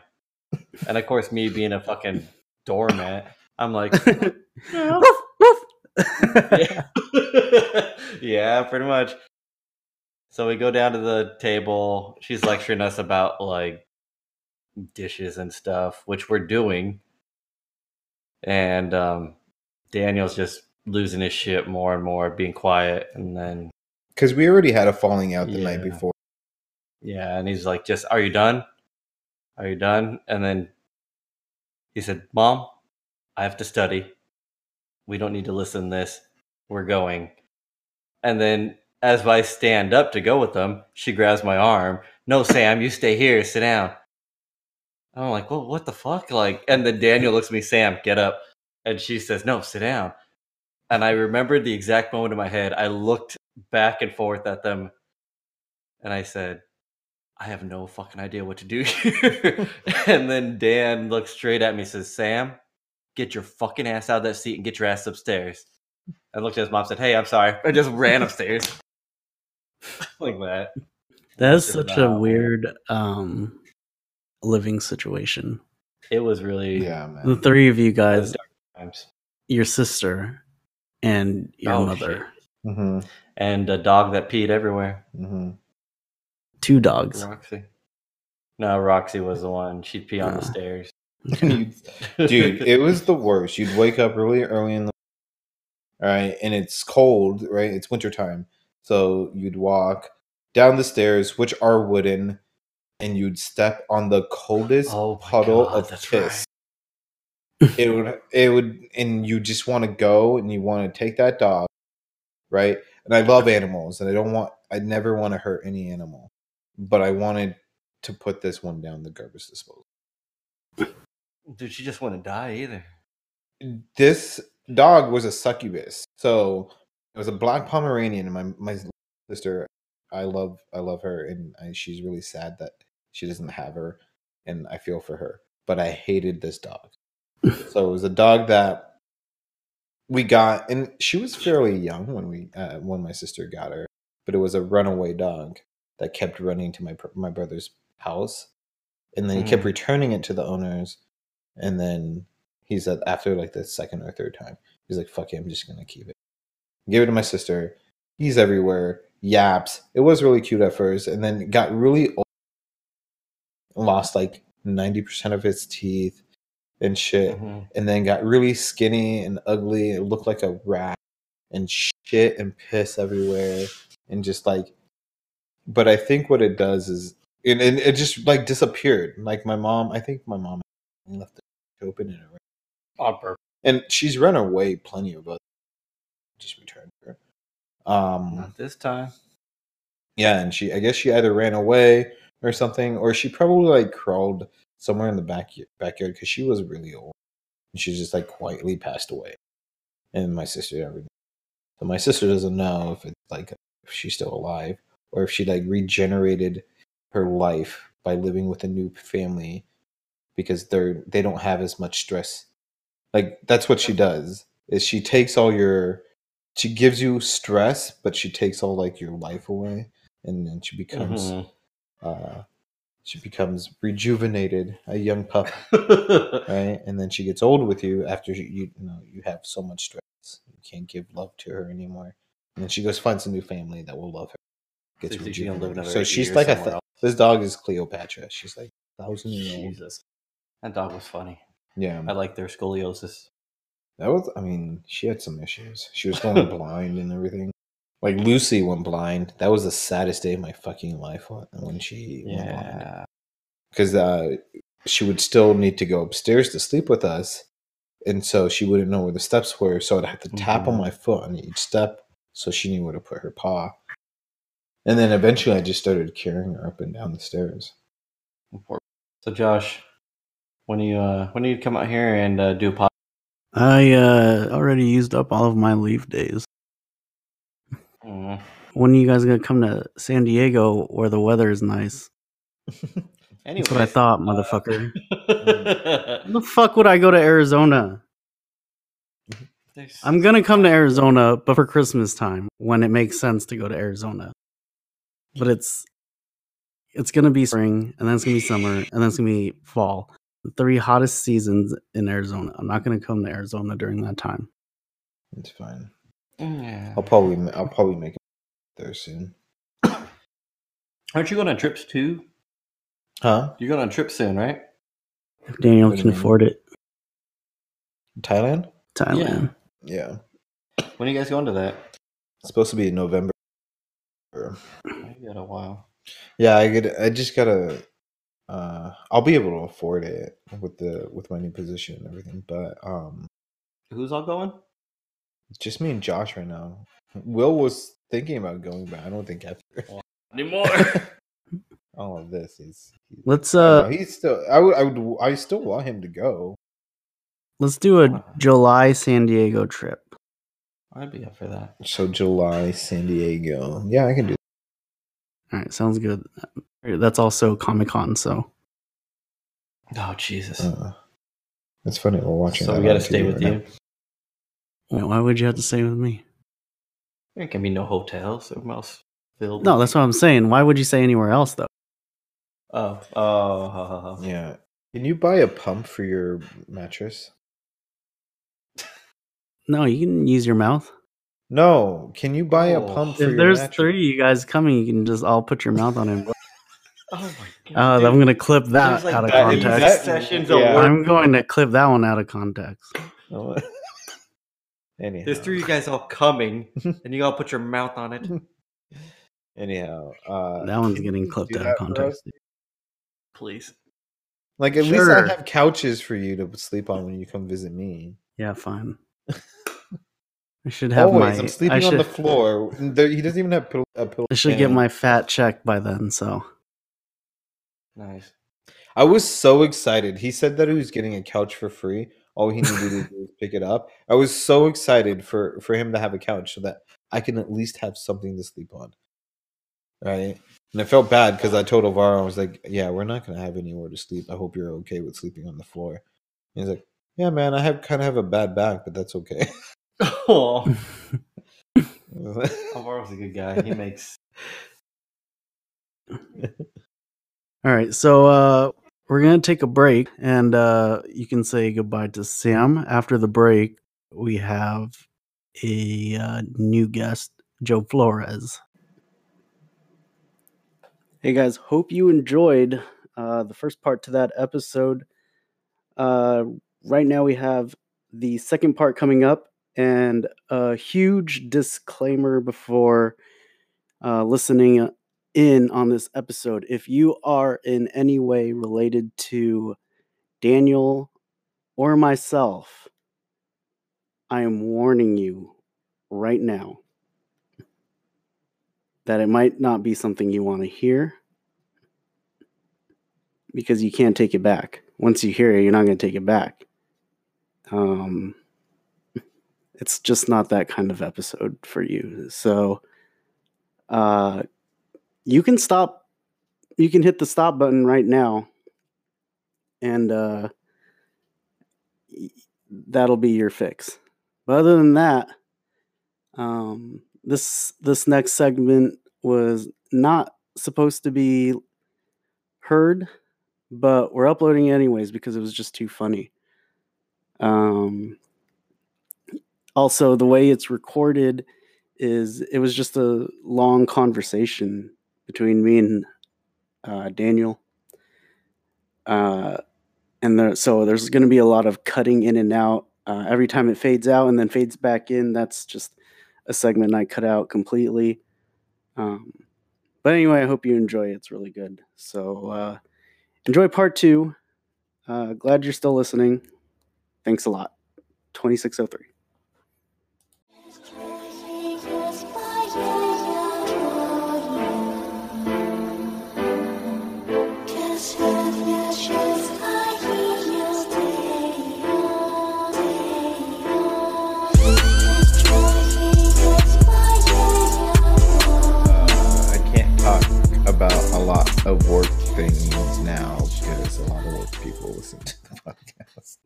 And of course, me being a fucking doormat, I'm like, Woof, woof. yeah. yeah, pretty much. So we go down to the table. She's lecturing us about like dishes and stuff, which we're doing. And um, Daniel's just losing his shit more and more, being quiet. And then, Because we already had a falling out the night before. Yeah, and he's like, just, are you done? Are you done? And then he said, Mom, I have to study. We don't need to listen to this. We're going. And then as I stand up to go with them, she grabs my arm. No, Sam, you stay here. Sit down. And I'm like, well, what the fuck? Like, and then Daniel looks at me, Sam, get up. And she says, no, sit down. And I remembered the exact moment in my head. I looked back and forth at them and I said, I have no fucking idea what to do here. and then Dan looks straight at me and says, Sam, get your fucking ass out of that seat and get your ass upstairs. I looked at his mom and said, Hey, I'm sorry. I just ran upstairs. like that. That's such been a weird um living situation. It was really Yeah, The three of you guys, your sister and your Oh, mother, hmm And a dog that peed everywhere. hmm two dogs. Roxy. No, Roxy was the one. She'd pee on the Oh. stairs. Dude, it was the worst. You'd wake up really early in the morning. all right, and it's cold, right? It's wintertime. So you'd walk down the stairs, which are wooden, and you'd step on the coldest Oh puddle God, of that's piss. it would it would and you just want to go and you want to take that dog, right? And I love animals and I don't want I never want to hurt any animal. But I wanted to put this one down the garbage disposal. Dude, she just wouldn't die either. this dog was a succubus. So it was a black Pomeranian, and my my sister, I love I love her, and I, she's really sad that she doesn't have her, and I feel for her. But I hated this dog. so it was a dog that we got, and she was fairly young when we uh, when my sister got her. But it was a runaway dog that kept running to my my brother's house, and then he kept Mhm. returning it to the owners, and then he said after like the second or third time, he's like, "Fuck it, I'm just gonna keep it." Give it to my sister. He's everywhere. Yaps. It was really cute at first, and then got really old. Lost like ninety percent of its teeth and shit, Mhm. and then got really skinny and ugly. It looked like a rat, and shit and piss everywhere, and just like. But I think what it does is, and, and it just like disappeared. Like my mom, I think my mom left it open and it On purpose. and she's run away plenty of us. Just returned her. Um, Not this time. yeah, and she, I guess she either ran away or something, or she probably like crawled somewhere in the back backyard because she was really old, and she just like quietly passed away. And my sister never. So my sister doesn't know if it's like if she's still alive or if she like regenerated her life by living with a new family because they're they don't have as much stress. Like that's what she does is she takes all your she gives you stress but she takes all like your life away and then she becomes Mhm. uh she becomes rejuvenated a young pup right? And then she gets old with you after you you know you have so much stress you can't give love to her anymore. And then she goes finds a new family that will love her gets So rejuvenated. so she's like a th- this dog is cleopatra she's like thousand year old Jesus. That dog was funny. yeah I like their scoliosis. That was, I mean, she had some issues. She was going blind and everything. Like Lucy went blind. That was the saddest day of my fucking life when- she went blind. Yeah. Because uh, she would still need to go upstairs to sleep with us. And so she wouldn't know where the steps were. So I'd have to tap on Mhm. my foot on each step so she knew where to put her paw. And then eventually I just started carrying her up and down the stairs. So Josh, when you uh when do you come out here and uh, do a pod? I uh, already used up all of my leave days. Mm. When are you guys gonna come to San Diego where the weather is nice? Anyways, That's what I thought, motherfucker. uh, the fuck would I go to Arizona? there's- I'm gonna come to Arizona, but for Christmas time when it makes sense to go to Arizona. But it's it's gonna be spring, and then it's gonna be summer, and then it's gonna be fall. The three hottest seasons in Arizona. I'm not gonna come to Arizona during that time. It's fine. Yeah. I'll probably I'll probably make it there soon. Aren't you going on trips too? Huh? You're going on trips soon, right? If Daniel What can mean? afford it, Thailand? Thailand. Yeah. When are you guys going to that? It's supposed to be in November. You got a while. Yeah, I get. I just gotta. Uh, I'll be able to afford it with the with my new position and everything, but um, Who's all going? it's just me and Josh right now. Will was thinking about going, but I don't think after. Anymore. all of this. He's, he's Let's I don't uh know, he's still. I would. I would. I still want him to go. let's do a July San Diego trip. I'd be up for that. So July, San Diego. Yeah, I can do. All right, sounds good. That's also Comic Con, so Oh Jesus! Uh, it's funny. We're watching. so that we got to stay TV with right you. Wait, why would you have to stay with me? There can be no hotels. Everyone else filled. No, that's what I'm saying. Why would you say anywhere else though? Oh, oh, ha, ha, ha. Yeah. Can you buy a pump for your mattress? No, you can use your mouth. No. Can you buy a Oh. pump for If your there's mattress? three of you guys coming, you can just all put your mouth on it. Oh my Uh, god! I'm gonna clip that There's like out of that- context. that- sessions yeah. I'm going to clip that one out of context. Anyhow. There's three of you guys all coming, and you all put your mouth on it. Anyhow, uh, That one's can getting clipped do out that of for context. Please. Like at least Sure. I have couches for you to sleep on when you come visit me. Yeah, fine. I should have Always, my. I'm sleeping I should, on the floor. There, he doesn't even have pillow, a pillow. I should get my fat check by then. So Nice. I was so excited. He said that he was getting a couch for free. All he needed to do was pick it up. I was so excited for for him to have a couch so that I can at least have something to sleep on. Right? And I felt bad because I told Alvaro, I was like, "Yeah, we're not gonna have anywhere to sleep. I hope you're okay with sleeping on the floor." And he's like, "Yeah, man, I have kind of have a bad back, but that's okay." Oh, Alvaro's a good guy. He makes. all right, so uh, we're gonna take a break, and uh, you can say goodbye to Sam. After the break, we have a uh, new guest, Joe Flores. Hey guys, hope you enjoyed uh, the first part to that episode. Uh, right now, we have the second part coming up, and a huge disclaimer before uh, listening in on this episode. If you are in any way related to Daniel or myself, I am warning you right now that it might not be something you want to hear because you can't take it back. Once you hear it, you're not going to take it back. Um, it's just not that kind of episode for you. So, uh, you can stop. You can hit the stop button right now, and uh, that'll be your fix. But other than that, um, this this next segment was not supposed to be heard, but we're uploading anyways because it was just too funny. Um, also, the way it's recorded is it was just a long conversation between me and uh, Daniel. Uh, and there, so there's going to be a lot of cutting in and out. Uh, every time it fades out and then fades back in, that's just a segment I cut out completely. Um, but anyway, I hope you enjoy. It's really good. So uh, enjoy part two. Uh, glad you're still listening. Thanks a lot. 2603.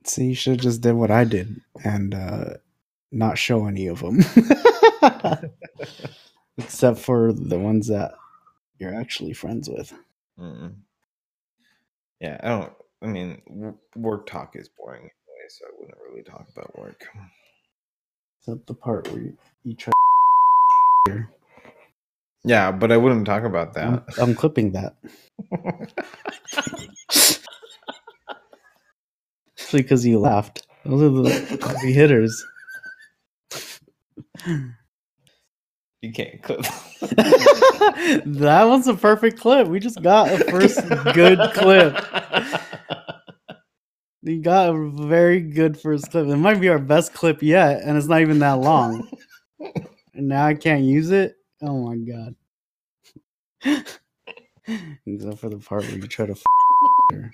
See, you should have just did what I did and uh, not show any of them. Except for the ones that you're actually friends with. Mm. Yeah, I don't. I mean, w- work talk is boring anyway, so I wouldn't really talk about work. Except the part where you, you try. Yeah, but I wouldn't talk about I'm, that. I'm clipping that. Especially because you laughed. Those are the heavy hitters. You can't clip. that was a perfect clip. We just got a first good clip. You got a very good first clip. It might be our best clip yet, and it's not even that long. and now I can't use it. Oh my god. Except for the part where you try to f- her.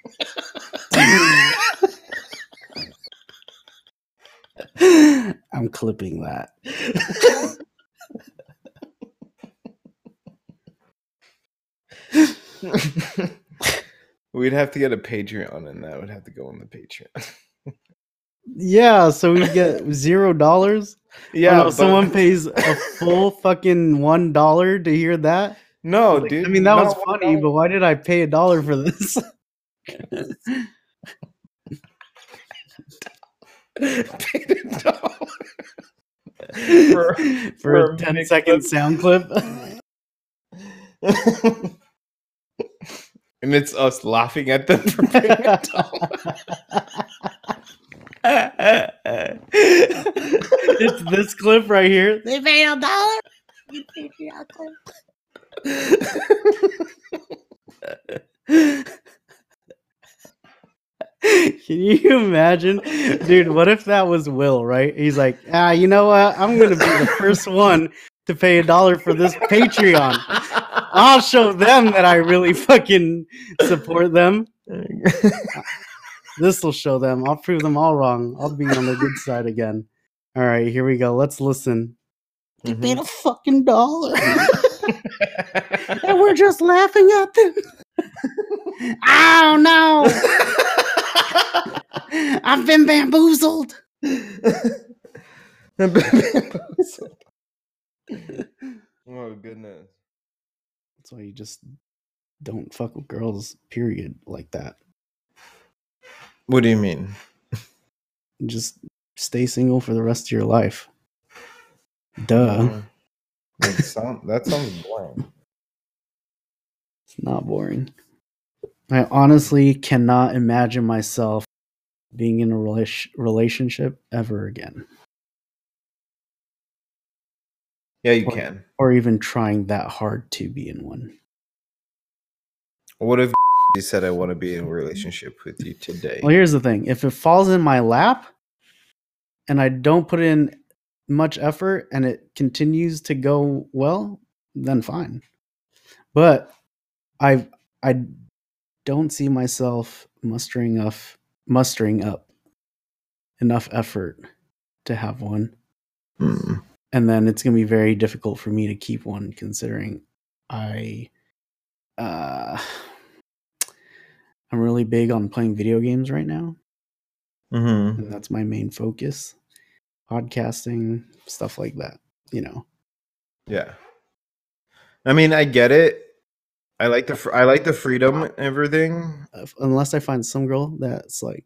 I'm clipping that. We'd have to get a Patreon, and that would have to go on the Patreon. Yeah, so we get zero dollars. yeah, oh, no, but- someone pays a full fucking one dollar to hear that. No, Like, dude. I mean that was funny, $1. but why did I pay a dollar for this? Paid a dollar. for, for a a 10 mix second up. sound clip. And it's us laughing at them for paying a dollar. it's this clip right here. They paid a dollar. Can you imagine, dude? What if that was Will? Right? He's like, ah, you know what? I'm gonna be the first one to pay a dollar for this Patreon. I'll show them that I really fucking support them. This will show them. I'll prove them all wrong. I'll be on the good side again. All right, here we go. Let's listen. Mm-hmm. They paid a fucking dollar. and we're just laughing at them. oh no! I've been bamboozled. bamboozled. Oh goodness. That's why you just don't fuck with girls, period, like that. What do you mean? Just stay single for the rest of your life. Duh. That, sound, that sounds boring. It's not boring. I honestly cannot imagine myself being in a rela- relationship ever again, Yeah, you Or- can. or even trying that hard to be in one. What if you said I want to be in a relationship with you today? Well, here's the thing: if it falls in my lap, and I don't put in much effort, and it continues to go well, then fine. But I I don't see myself mustering up mustering up enough effort to have one. Hmm. And then it's going to be very difficult for me to keep one considering i uh i'm really big on playing video games right now Mm-hmm. and that's my main focus podcasting stuff like that you know Yeah. I mean, I get it. I like the fr- I like the freedom everything. Unless i find some girl that's like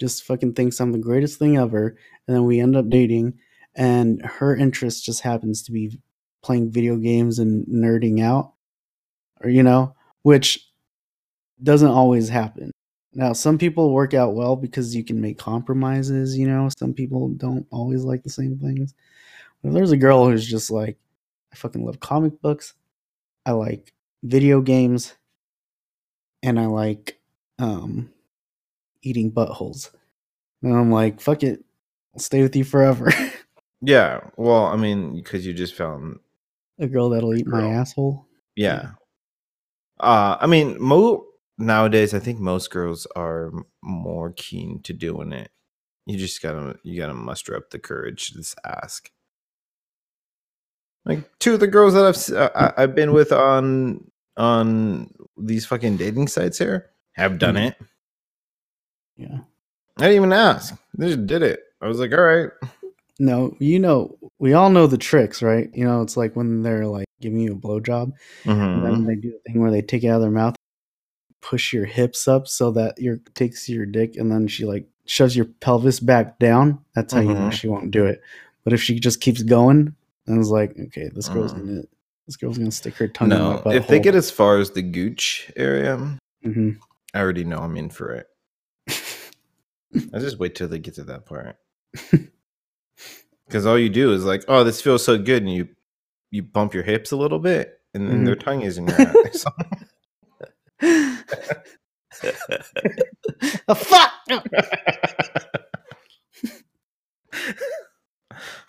just fucking thinks i'm the greatest thing ever and then we end up dating and her interest just happens to be playing video games and nerding out or you know which doesn't always happen. Now some people work out well because you can make compromises you know? Some people don't always like the same things. But there's a girl who's just like i fucking love comic books. I like video games. And i like um eating buttholes. And i'm like fuck it. I'll stay with you forever Yeah. Well, I mean, because you just found a girl that'll eat my asshole yeah. Uh, I mean, mo nowadays, I think most girls are more keen to doing it. You just gotta you gotta muster up the courage to just ask. Like two of the girls that I've uh, I've been with on on these fucking dating sites here have done Mhm. it. yeah I didn't even ask. They just did it. I was like, all right. No, you know, we all know the tricks, right? You know, it's like when they're like giving you a blowjob, and Mhm. then they do the thing where they take it out of their mouth, push your hips up so that your takes your dick, and then she like shoves your pelvis back down. That's how you know Mhm. she won't do it. But if she just keeps going, and it's like, okay, this girl's Mhm. gonna, this girl's gonna stick her tongue in my No, butt. if they get as far as the gooch area, hmm I already know I'm in for it. I just wait till they get to that part. Because all you do is like, oh, this feels so good, and you you bump your hips a little bit, and then their mm-hmm. tongue is in your ass. the fuck.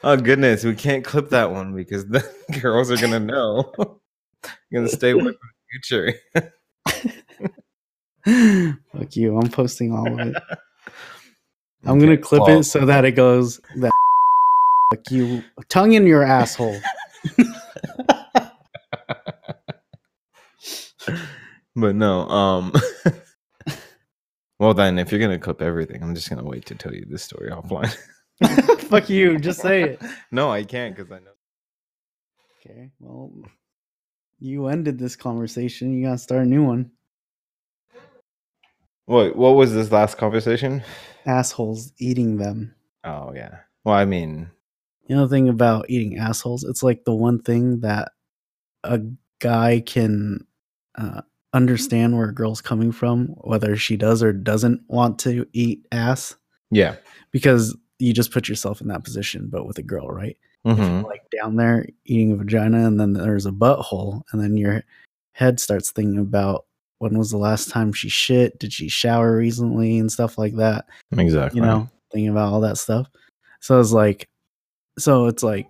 oh goodness, we can't clip that one because the girls are gonna know. gonna stay away from future. Fuck you. I'm posting all of it. I'm gonna clip well- it so that it goes that fuck you tongue in your asshole. But no, um Well then if you're gonna clip everything, I'm just gonna wait to tell you this story offline. fuck you. Just say it. no, I can't because I know Okay. Well, you ended this conversation. You gotta start a new one. Wait, what was this last conversation? Assholes eating them. Oh yeah. Well, I mean, You know the thing about eating assholes? It's like the one thing that a guy can uh, understand where a girl's coming from, whether she does or doesn't want to eat ass, yeah. because you just put yourself in that position, but with a girl, right? Hmm you're like down there eating a vagina and then there's a butthole, and then your head starts thinking about when was the last time she shit? Did she shower recently and stuff like that? Exactly. you know, thinking about all that stuff. So it's like, so it's like,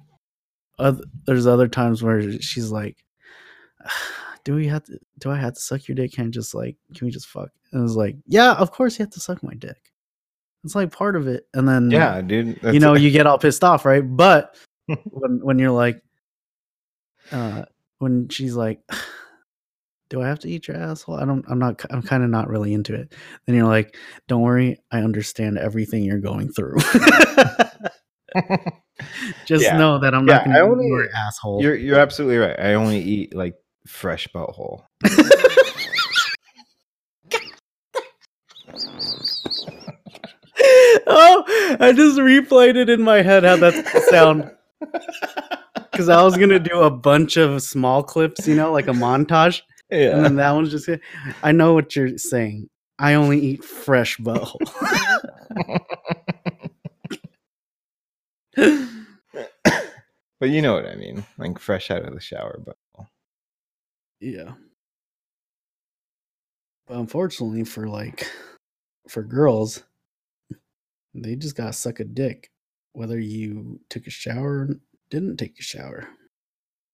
oth- there's other times where she's like, "Do we have to? Do I have to suck your dick? Can I just like, can we just fuck?" And it's like, yeah, of course you have to suck my dick. It's like part of it, and then Yeah, dude. you know, you get all pissed off, right? But when when you're like, uh, when she's like, "Do I have to eat your asshole?" I don't. I'm not. I'm kind of not really into it. Then you're like, "Don't worry, I understand everything you're going through." Just Yeah. know that I'm Yeah, not going to be your asshole. You're you're absolutely right. I only eat like fresh butthole. oh, I just replayed it in my head how that sound. Because I was gonna do a bunch of small clips, you know, like a montage. Yeah. And then that one's just. I know what you're saying. I only eat fresh butthole. But you know what I mean. Like fresh out of the shower butthole. yeah. But unfortunately, for like, for girls, they just gotta suck a dick, whether you took a shower or didn't take a shower.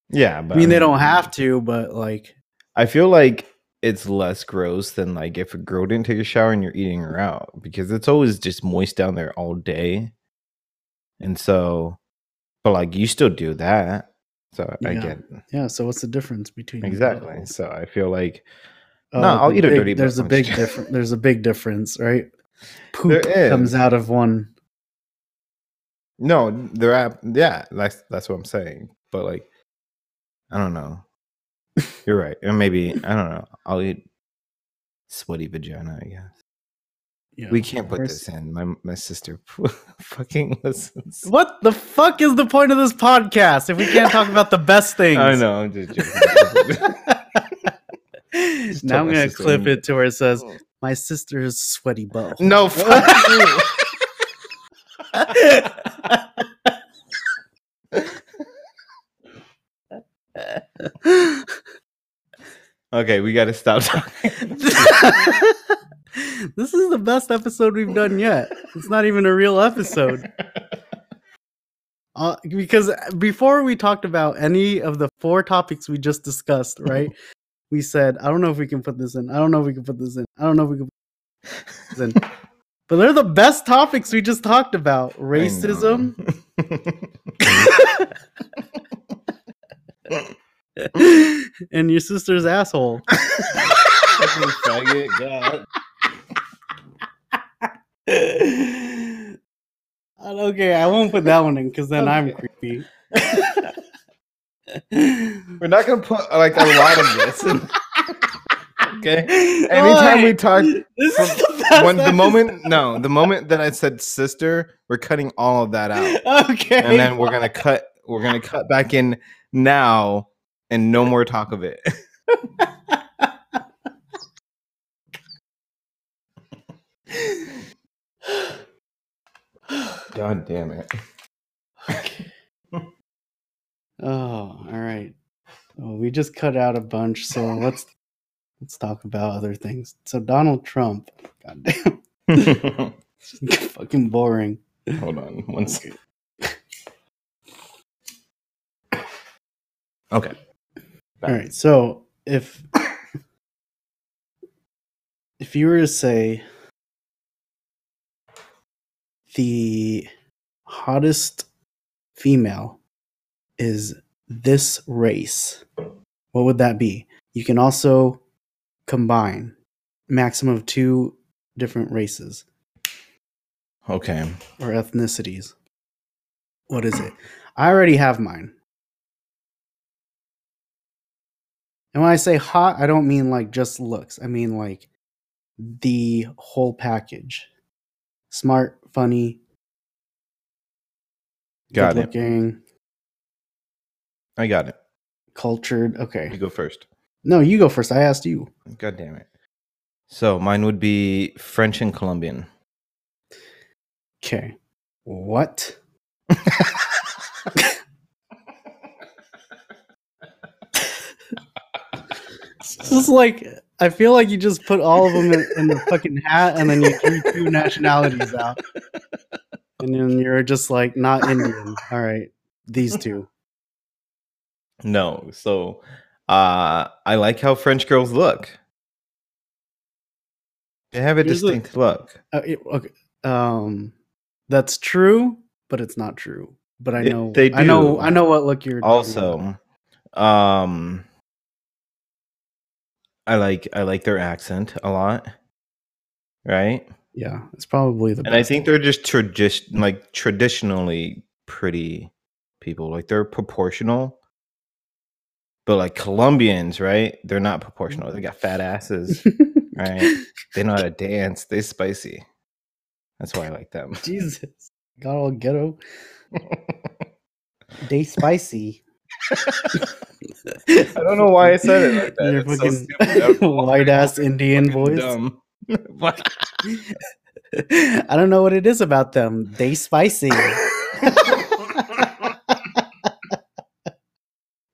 Yeah, but I mean, they don't have to, but like, I feel like it's less gross than like if a girl didn't take a shower and you're eating her out because it's always just moist down there all day. And so, but like you still do that. So I get yeah. So what's the difference between exactly. So I feel like Oh, No, I'll eat a dirty There's a big difference. There's a big difference, right? Poop comes out of one. no, there are yeah, that's that's what I'm saying. But like, I don't know. You're right. And maybe I don't know. I'll eat sweaty vagina. I guess Yeah. we can't put this in. My my sister fucking listens. What the fuck is the point of this podcast if we can't talk about the best things? I know. I'm just joking. now I'm gonna clip and- it to where it says, oh. "My sister's sweaty butt." no, fuck you. Okay, we got to stop talking. this is the best episode we've done yet. It's not even a real episode. Uh, because before we talked about any of the four topics we just discussed, right? we said, I don't know if we can put this in. I don't know if we can put this in. I don't know if we can put this in. but they're the best topics we just talked about racism and your sister's asshole. Fucking faggot, God. Okay, I won't put that one in because then I'm creepy. We're not gonna put like a lot of this. in. okay. Anytime we talk, this from is the best when the moment, no, the moment that I said sister, we're cutting all of that out, Okay, and then we're gonna cut. We're gonna cut back in now, and no more talk of it. God damn it. Oh, all right. Well, we just cut out a bunch, so let's let's talk about other things. So Donald Trump, goddamn, fucking boring. Hold on one second. Okay. All right, so if if you were to say the hottest female is this race, what would that be? You can also combine maximum of two different races Okay. or ethnicities. What is it? I already have mine. And when I say hot, I don't mean like just looks. I mean like the whole package. Smart, funny, Got it. looking, I got it. cultured. Okay. You go first. No, you go first. I asked you. God damn it. So mine would be French and Colombian. Okay. What? This is like I feel like you just put all of them in, in the fucking hat, and then you drew two nationalities out, and then you're just like not Indian. All right, these two. No. So uh I like how French girls look. They have a Here's distinct look. Uh, it- okay, um, that's true, but it's not true. But I It- know, they I know. I know what look you're. Also, um I like I like their accent a lot. Right? yeah, it's probably the. And I think they're just tradition like traditionally pretty people. Like they're proportional. But like Colombians, right? They're not proportional. They got fat asses, right? They know how to dance. They spicy. That's why I like them. Jesus, got all ghetto. They spicy. I don't know why I said it like that. Your It's fucking stupid. I'm white ass Indian fucking voice. dumb. What? I don't know what it is about them. They spicy.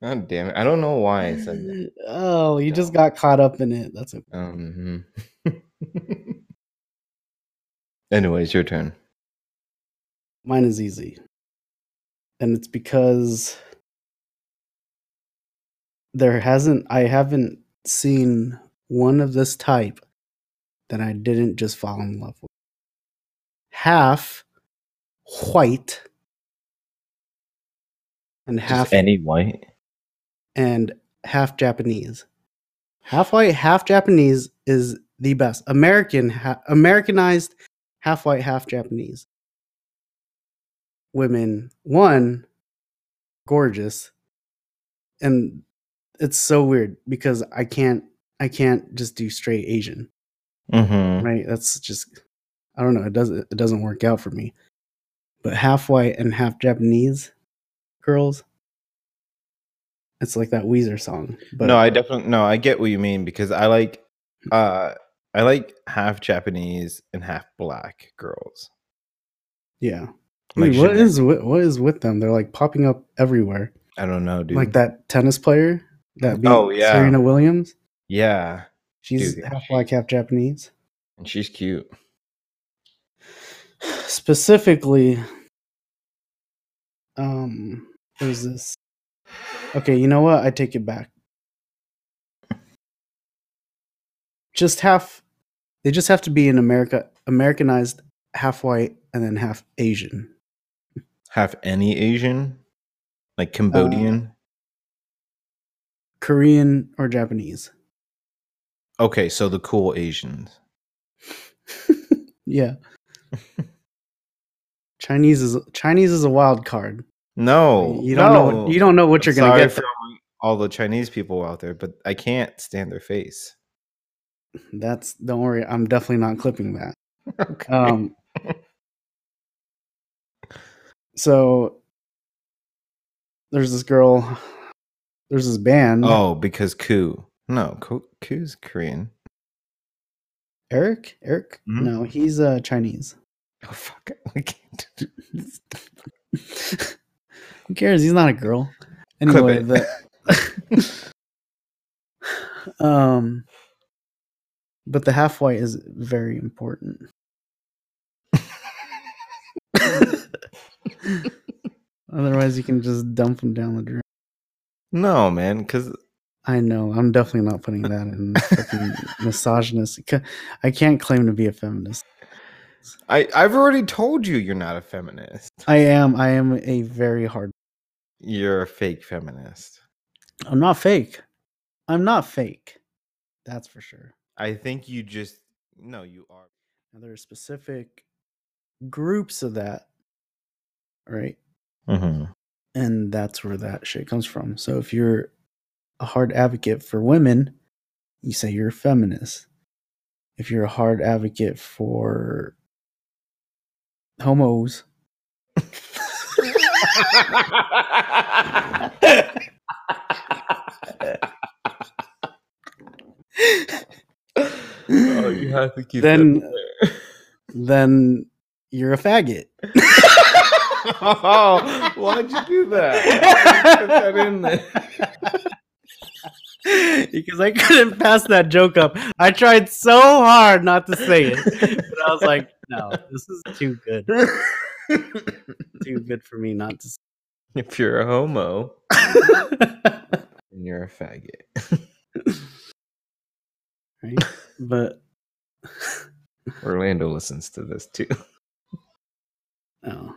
God damn it! I don't know why I said that. oh, you just got caught up in it. That's okay. Um, Anyways, your turn. Mine is easy. And it's because there hasn't I haven't seen one of this type that I didn't just fall in love with. Half white and half Just any white. and half Japanese. Half white, half Japanese is the best. American, ha- Americanized, half white, half Japanese. Women, one, gorgeous, and it's so weird because I can't, I can't just do straight Asian, Mm-hmm. right? That's just, I don't know. It doesn't, it doesn't work out for me. But half white and half Japanese girls, it's like that Weezer song. But no, I definitely no. I get what you mean because I like, uh, I like half Japanese and half black girls. Yeah. Like Dude, what is with, what is with them? They're like popping up everywhere. I don't know, dude. Like that tennis player that Oh, yeah. Serena Williams. Yeah, She's Dude, half black, half Japanese. and she's cute. Specifically, um, what is this? Okay, you know what? I take it back. Just half. They just have to be in America, Americanized, half white, and then half Asian. Half any Asian, like Cambodian. Korean or Japanese. okay, so the cool Asians. yeah. Chinese is Chinese is a wild card. No, you don't know no. what, you don't know what you're gonna get. for all the Chinese people out there, but I can't stand their face. That's don't worry, I'm definitely not clipping that. okay. Um so there's this girl there's this band oh, because Ku. No, Ku's Korean. Eric Eric Mhm. no he's uh Chinese Oh fuck! I can't. who cares he's not a girl anyway the um but the half white is very important otherwise you can just dump them down the drain No, man, because I know. I'm definitely not putting that in fucking misogynist. I can't claim to be a feminist. I I've already told you you're not a feminist. I am. I am a very hard. You're a fake feminist. I'm not fake. I'm not fake. That's for sure. I think you just no, you are. Now, there are specific groups of that, right? Mm-hmm. And that's where that shit comes from. So if you're a hard advocate for women, you say you're a feminist. If you're a hard advocate for homos, oh, you have to keep Then- then you're a faggot. there. oh, why'd you do that? Put that in there. because I couldn't pass that joke up. I tried so hard not to say it, but I was like, no, this is too good. Too good for me not to say. If you're a homo, then you're a faggot. right? But Orlando listens to this too. oh,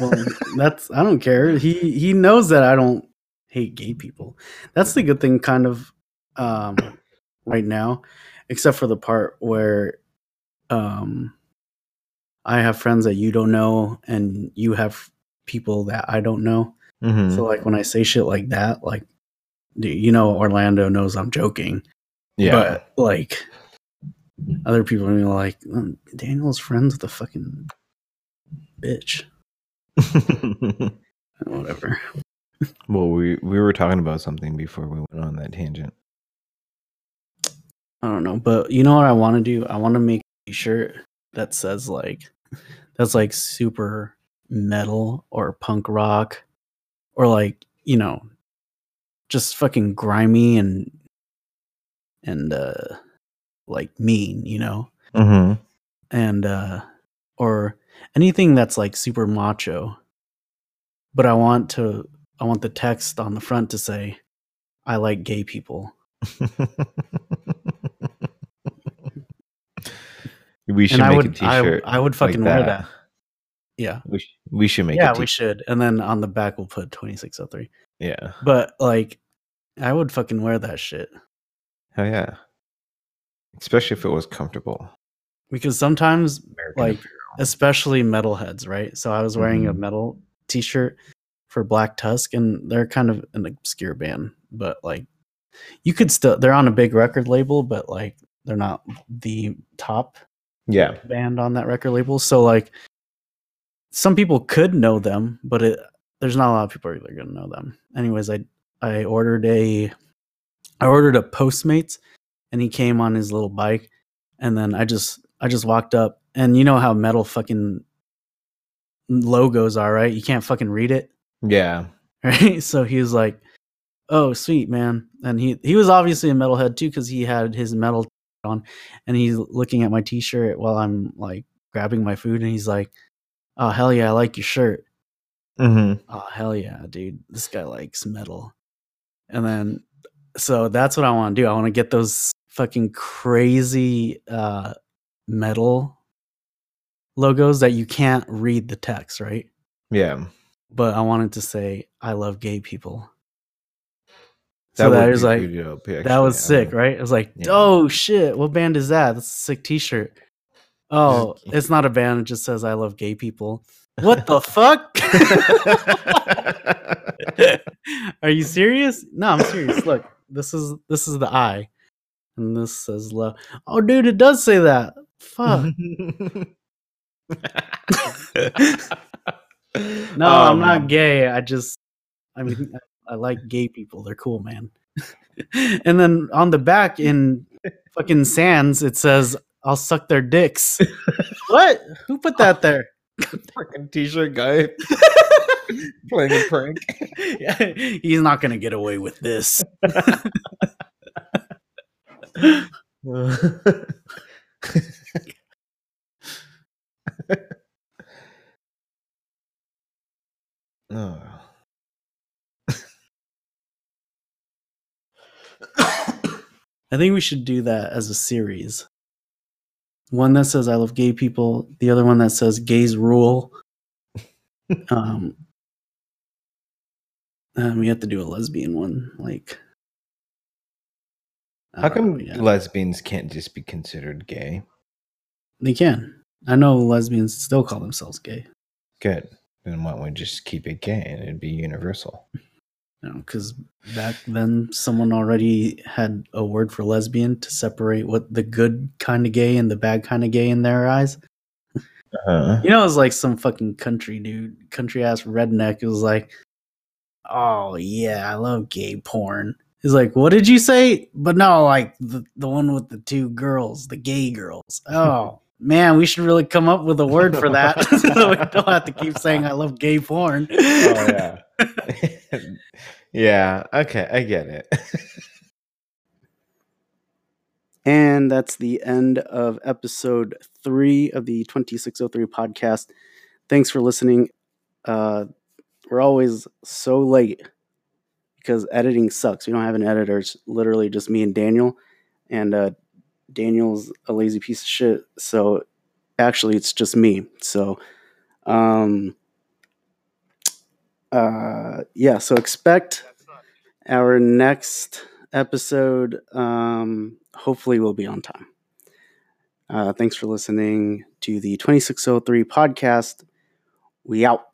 well, that's I don't care. He he knows that I don't hate gay people. That's the good thing, kind of, um, right now, except for the part where, um, I have friends that you don't know, and you have people that I don't know. Mm-hmm. So like when I say shit like that, like, you know, Orlando knows I'm joking. yeah. But like other people are like, "Mm, Daniel's friends with a fucking bitch. Whatever. well, we we were talking about something before we went on that tangent. I don't know. But you know what I want to do? I want to make a shirt that says like that's like super metal or punk rock or like, you know, just fucking grimy and and uh like mean, you know? Mm-hmm. and uh or anything that's like super macho but i want to i want the text on the front to say i like gay people we should and i make would a t-shirt. I, I would like fucking wear that yeah We, sh- we should make yeah we should and then on the back we'll put 2603 Yeah. but like i would fucking wear that shit Hell yeah. Especially if it was comfortable. because sometimes American Like. Especially metalheads right so i was wearing a Mhm. metal t-shirt for black tusk and they're kind of an obscure band but like you could still they're on a big record label but like they're not the top yeah. band on that record label so like some people could know them but it there's not a lot of people that are gonna know them anyways i i ordered a i ordered a postmates and he came on his little bike and then i just i just walked up and you know how metal fucking logos are right? You can't fucking read it. Yeah. right? So he was like oh sweet man. And he he was obviously a metalhead too because he had his metal on and he's looking at my t-shirt while i'm like grabbing my food and he's like oh hell yeah i like your shirt. Mm-hmm. oh hell yeah dude. This guy likes metal. And then so that's what i want to do. I want to get those fucking crazy uh metal logos that you can't read the text right Yeah. but i wanted to say i love gay people That so that was like dope, that actually. was sick right it was like Yeah. oh shit what band is that that's a sick t-shirt oh it's not a band it just says i love gay people what the fuck Are you serious? No, I'm serious. Look, this is this is the I, and this says love. Oh, dude, it does say that. Fuck. No, I'm Um, not gay. I just, I mean, I, I like gay people. They're cool, man. and then on the back in fucking Sands, it says, "I'll suck their dicks." what? Who put that there? Fucking t-shirt guy playing a prank. Yeah, He's not gonna get away with this. I think we should do that as a series. One that says I love gay people, the other one that says gays rule. um and we have to do a lesbian one, like How come know yet. lesbians can't just be considered gay? they can? I know lesbians still call themselves gay. Good. Then why don't we just keep it gay and it'd be universal? Know, because back then someone already had a word for lesbian to separate what the good kind of gay and the bad kind of gay in their eyes. Uh-huh. You know, it was like some fucking country dude, country ass redneck. It was like, oh yeah, I love gay porn. He's like, what did you say? But no, like the the one with the two girls, the gay girls. Oh man, we should really come up with a word for that. so we don't have to keep saying I love gay porn. Oh yeah. yeah. Okay, I get it. And that's the end of episode three of the 2603 podcast. Thanks for listening. Uh, we're always so late because editing sucks. We don't have an editor. It's literally just me and Daniel. And uh, Daniel's a lazy piece of shit. So actually, it's just me. So, um, uh, yeah, so expect our next episode um, hopefully we'll be on time. Uh, thanks for listening to the 2603 podcast. We out.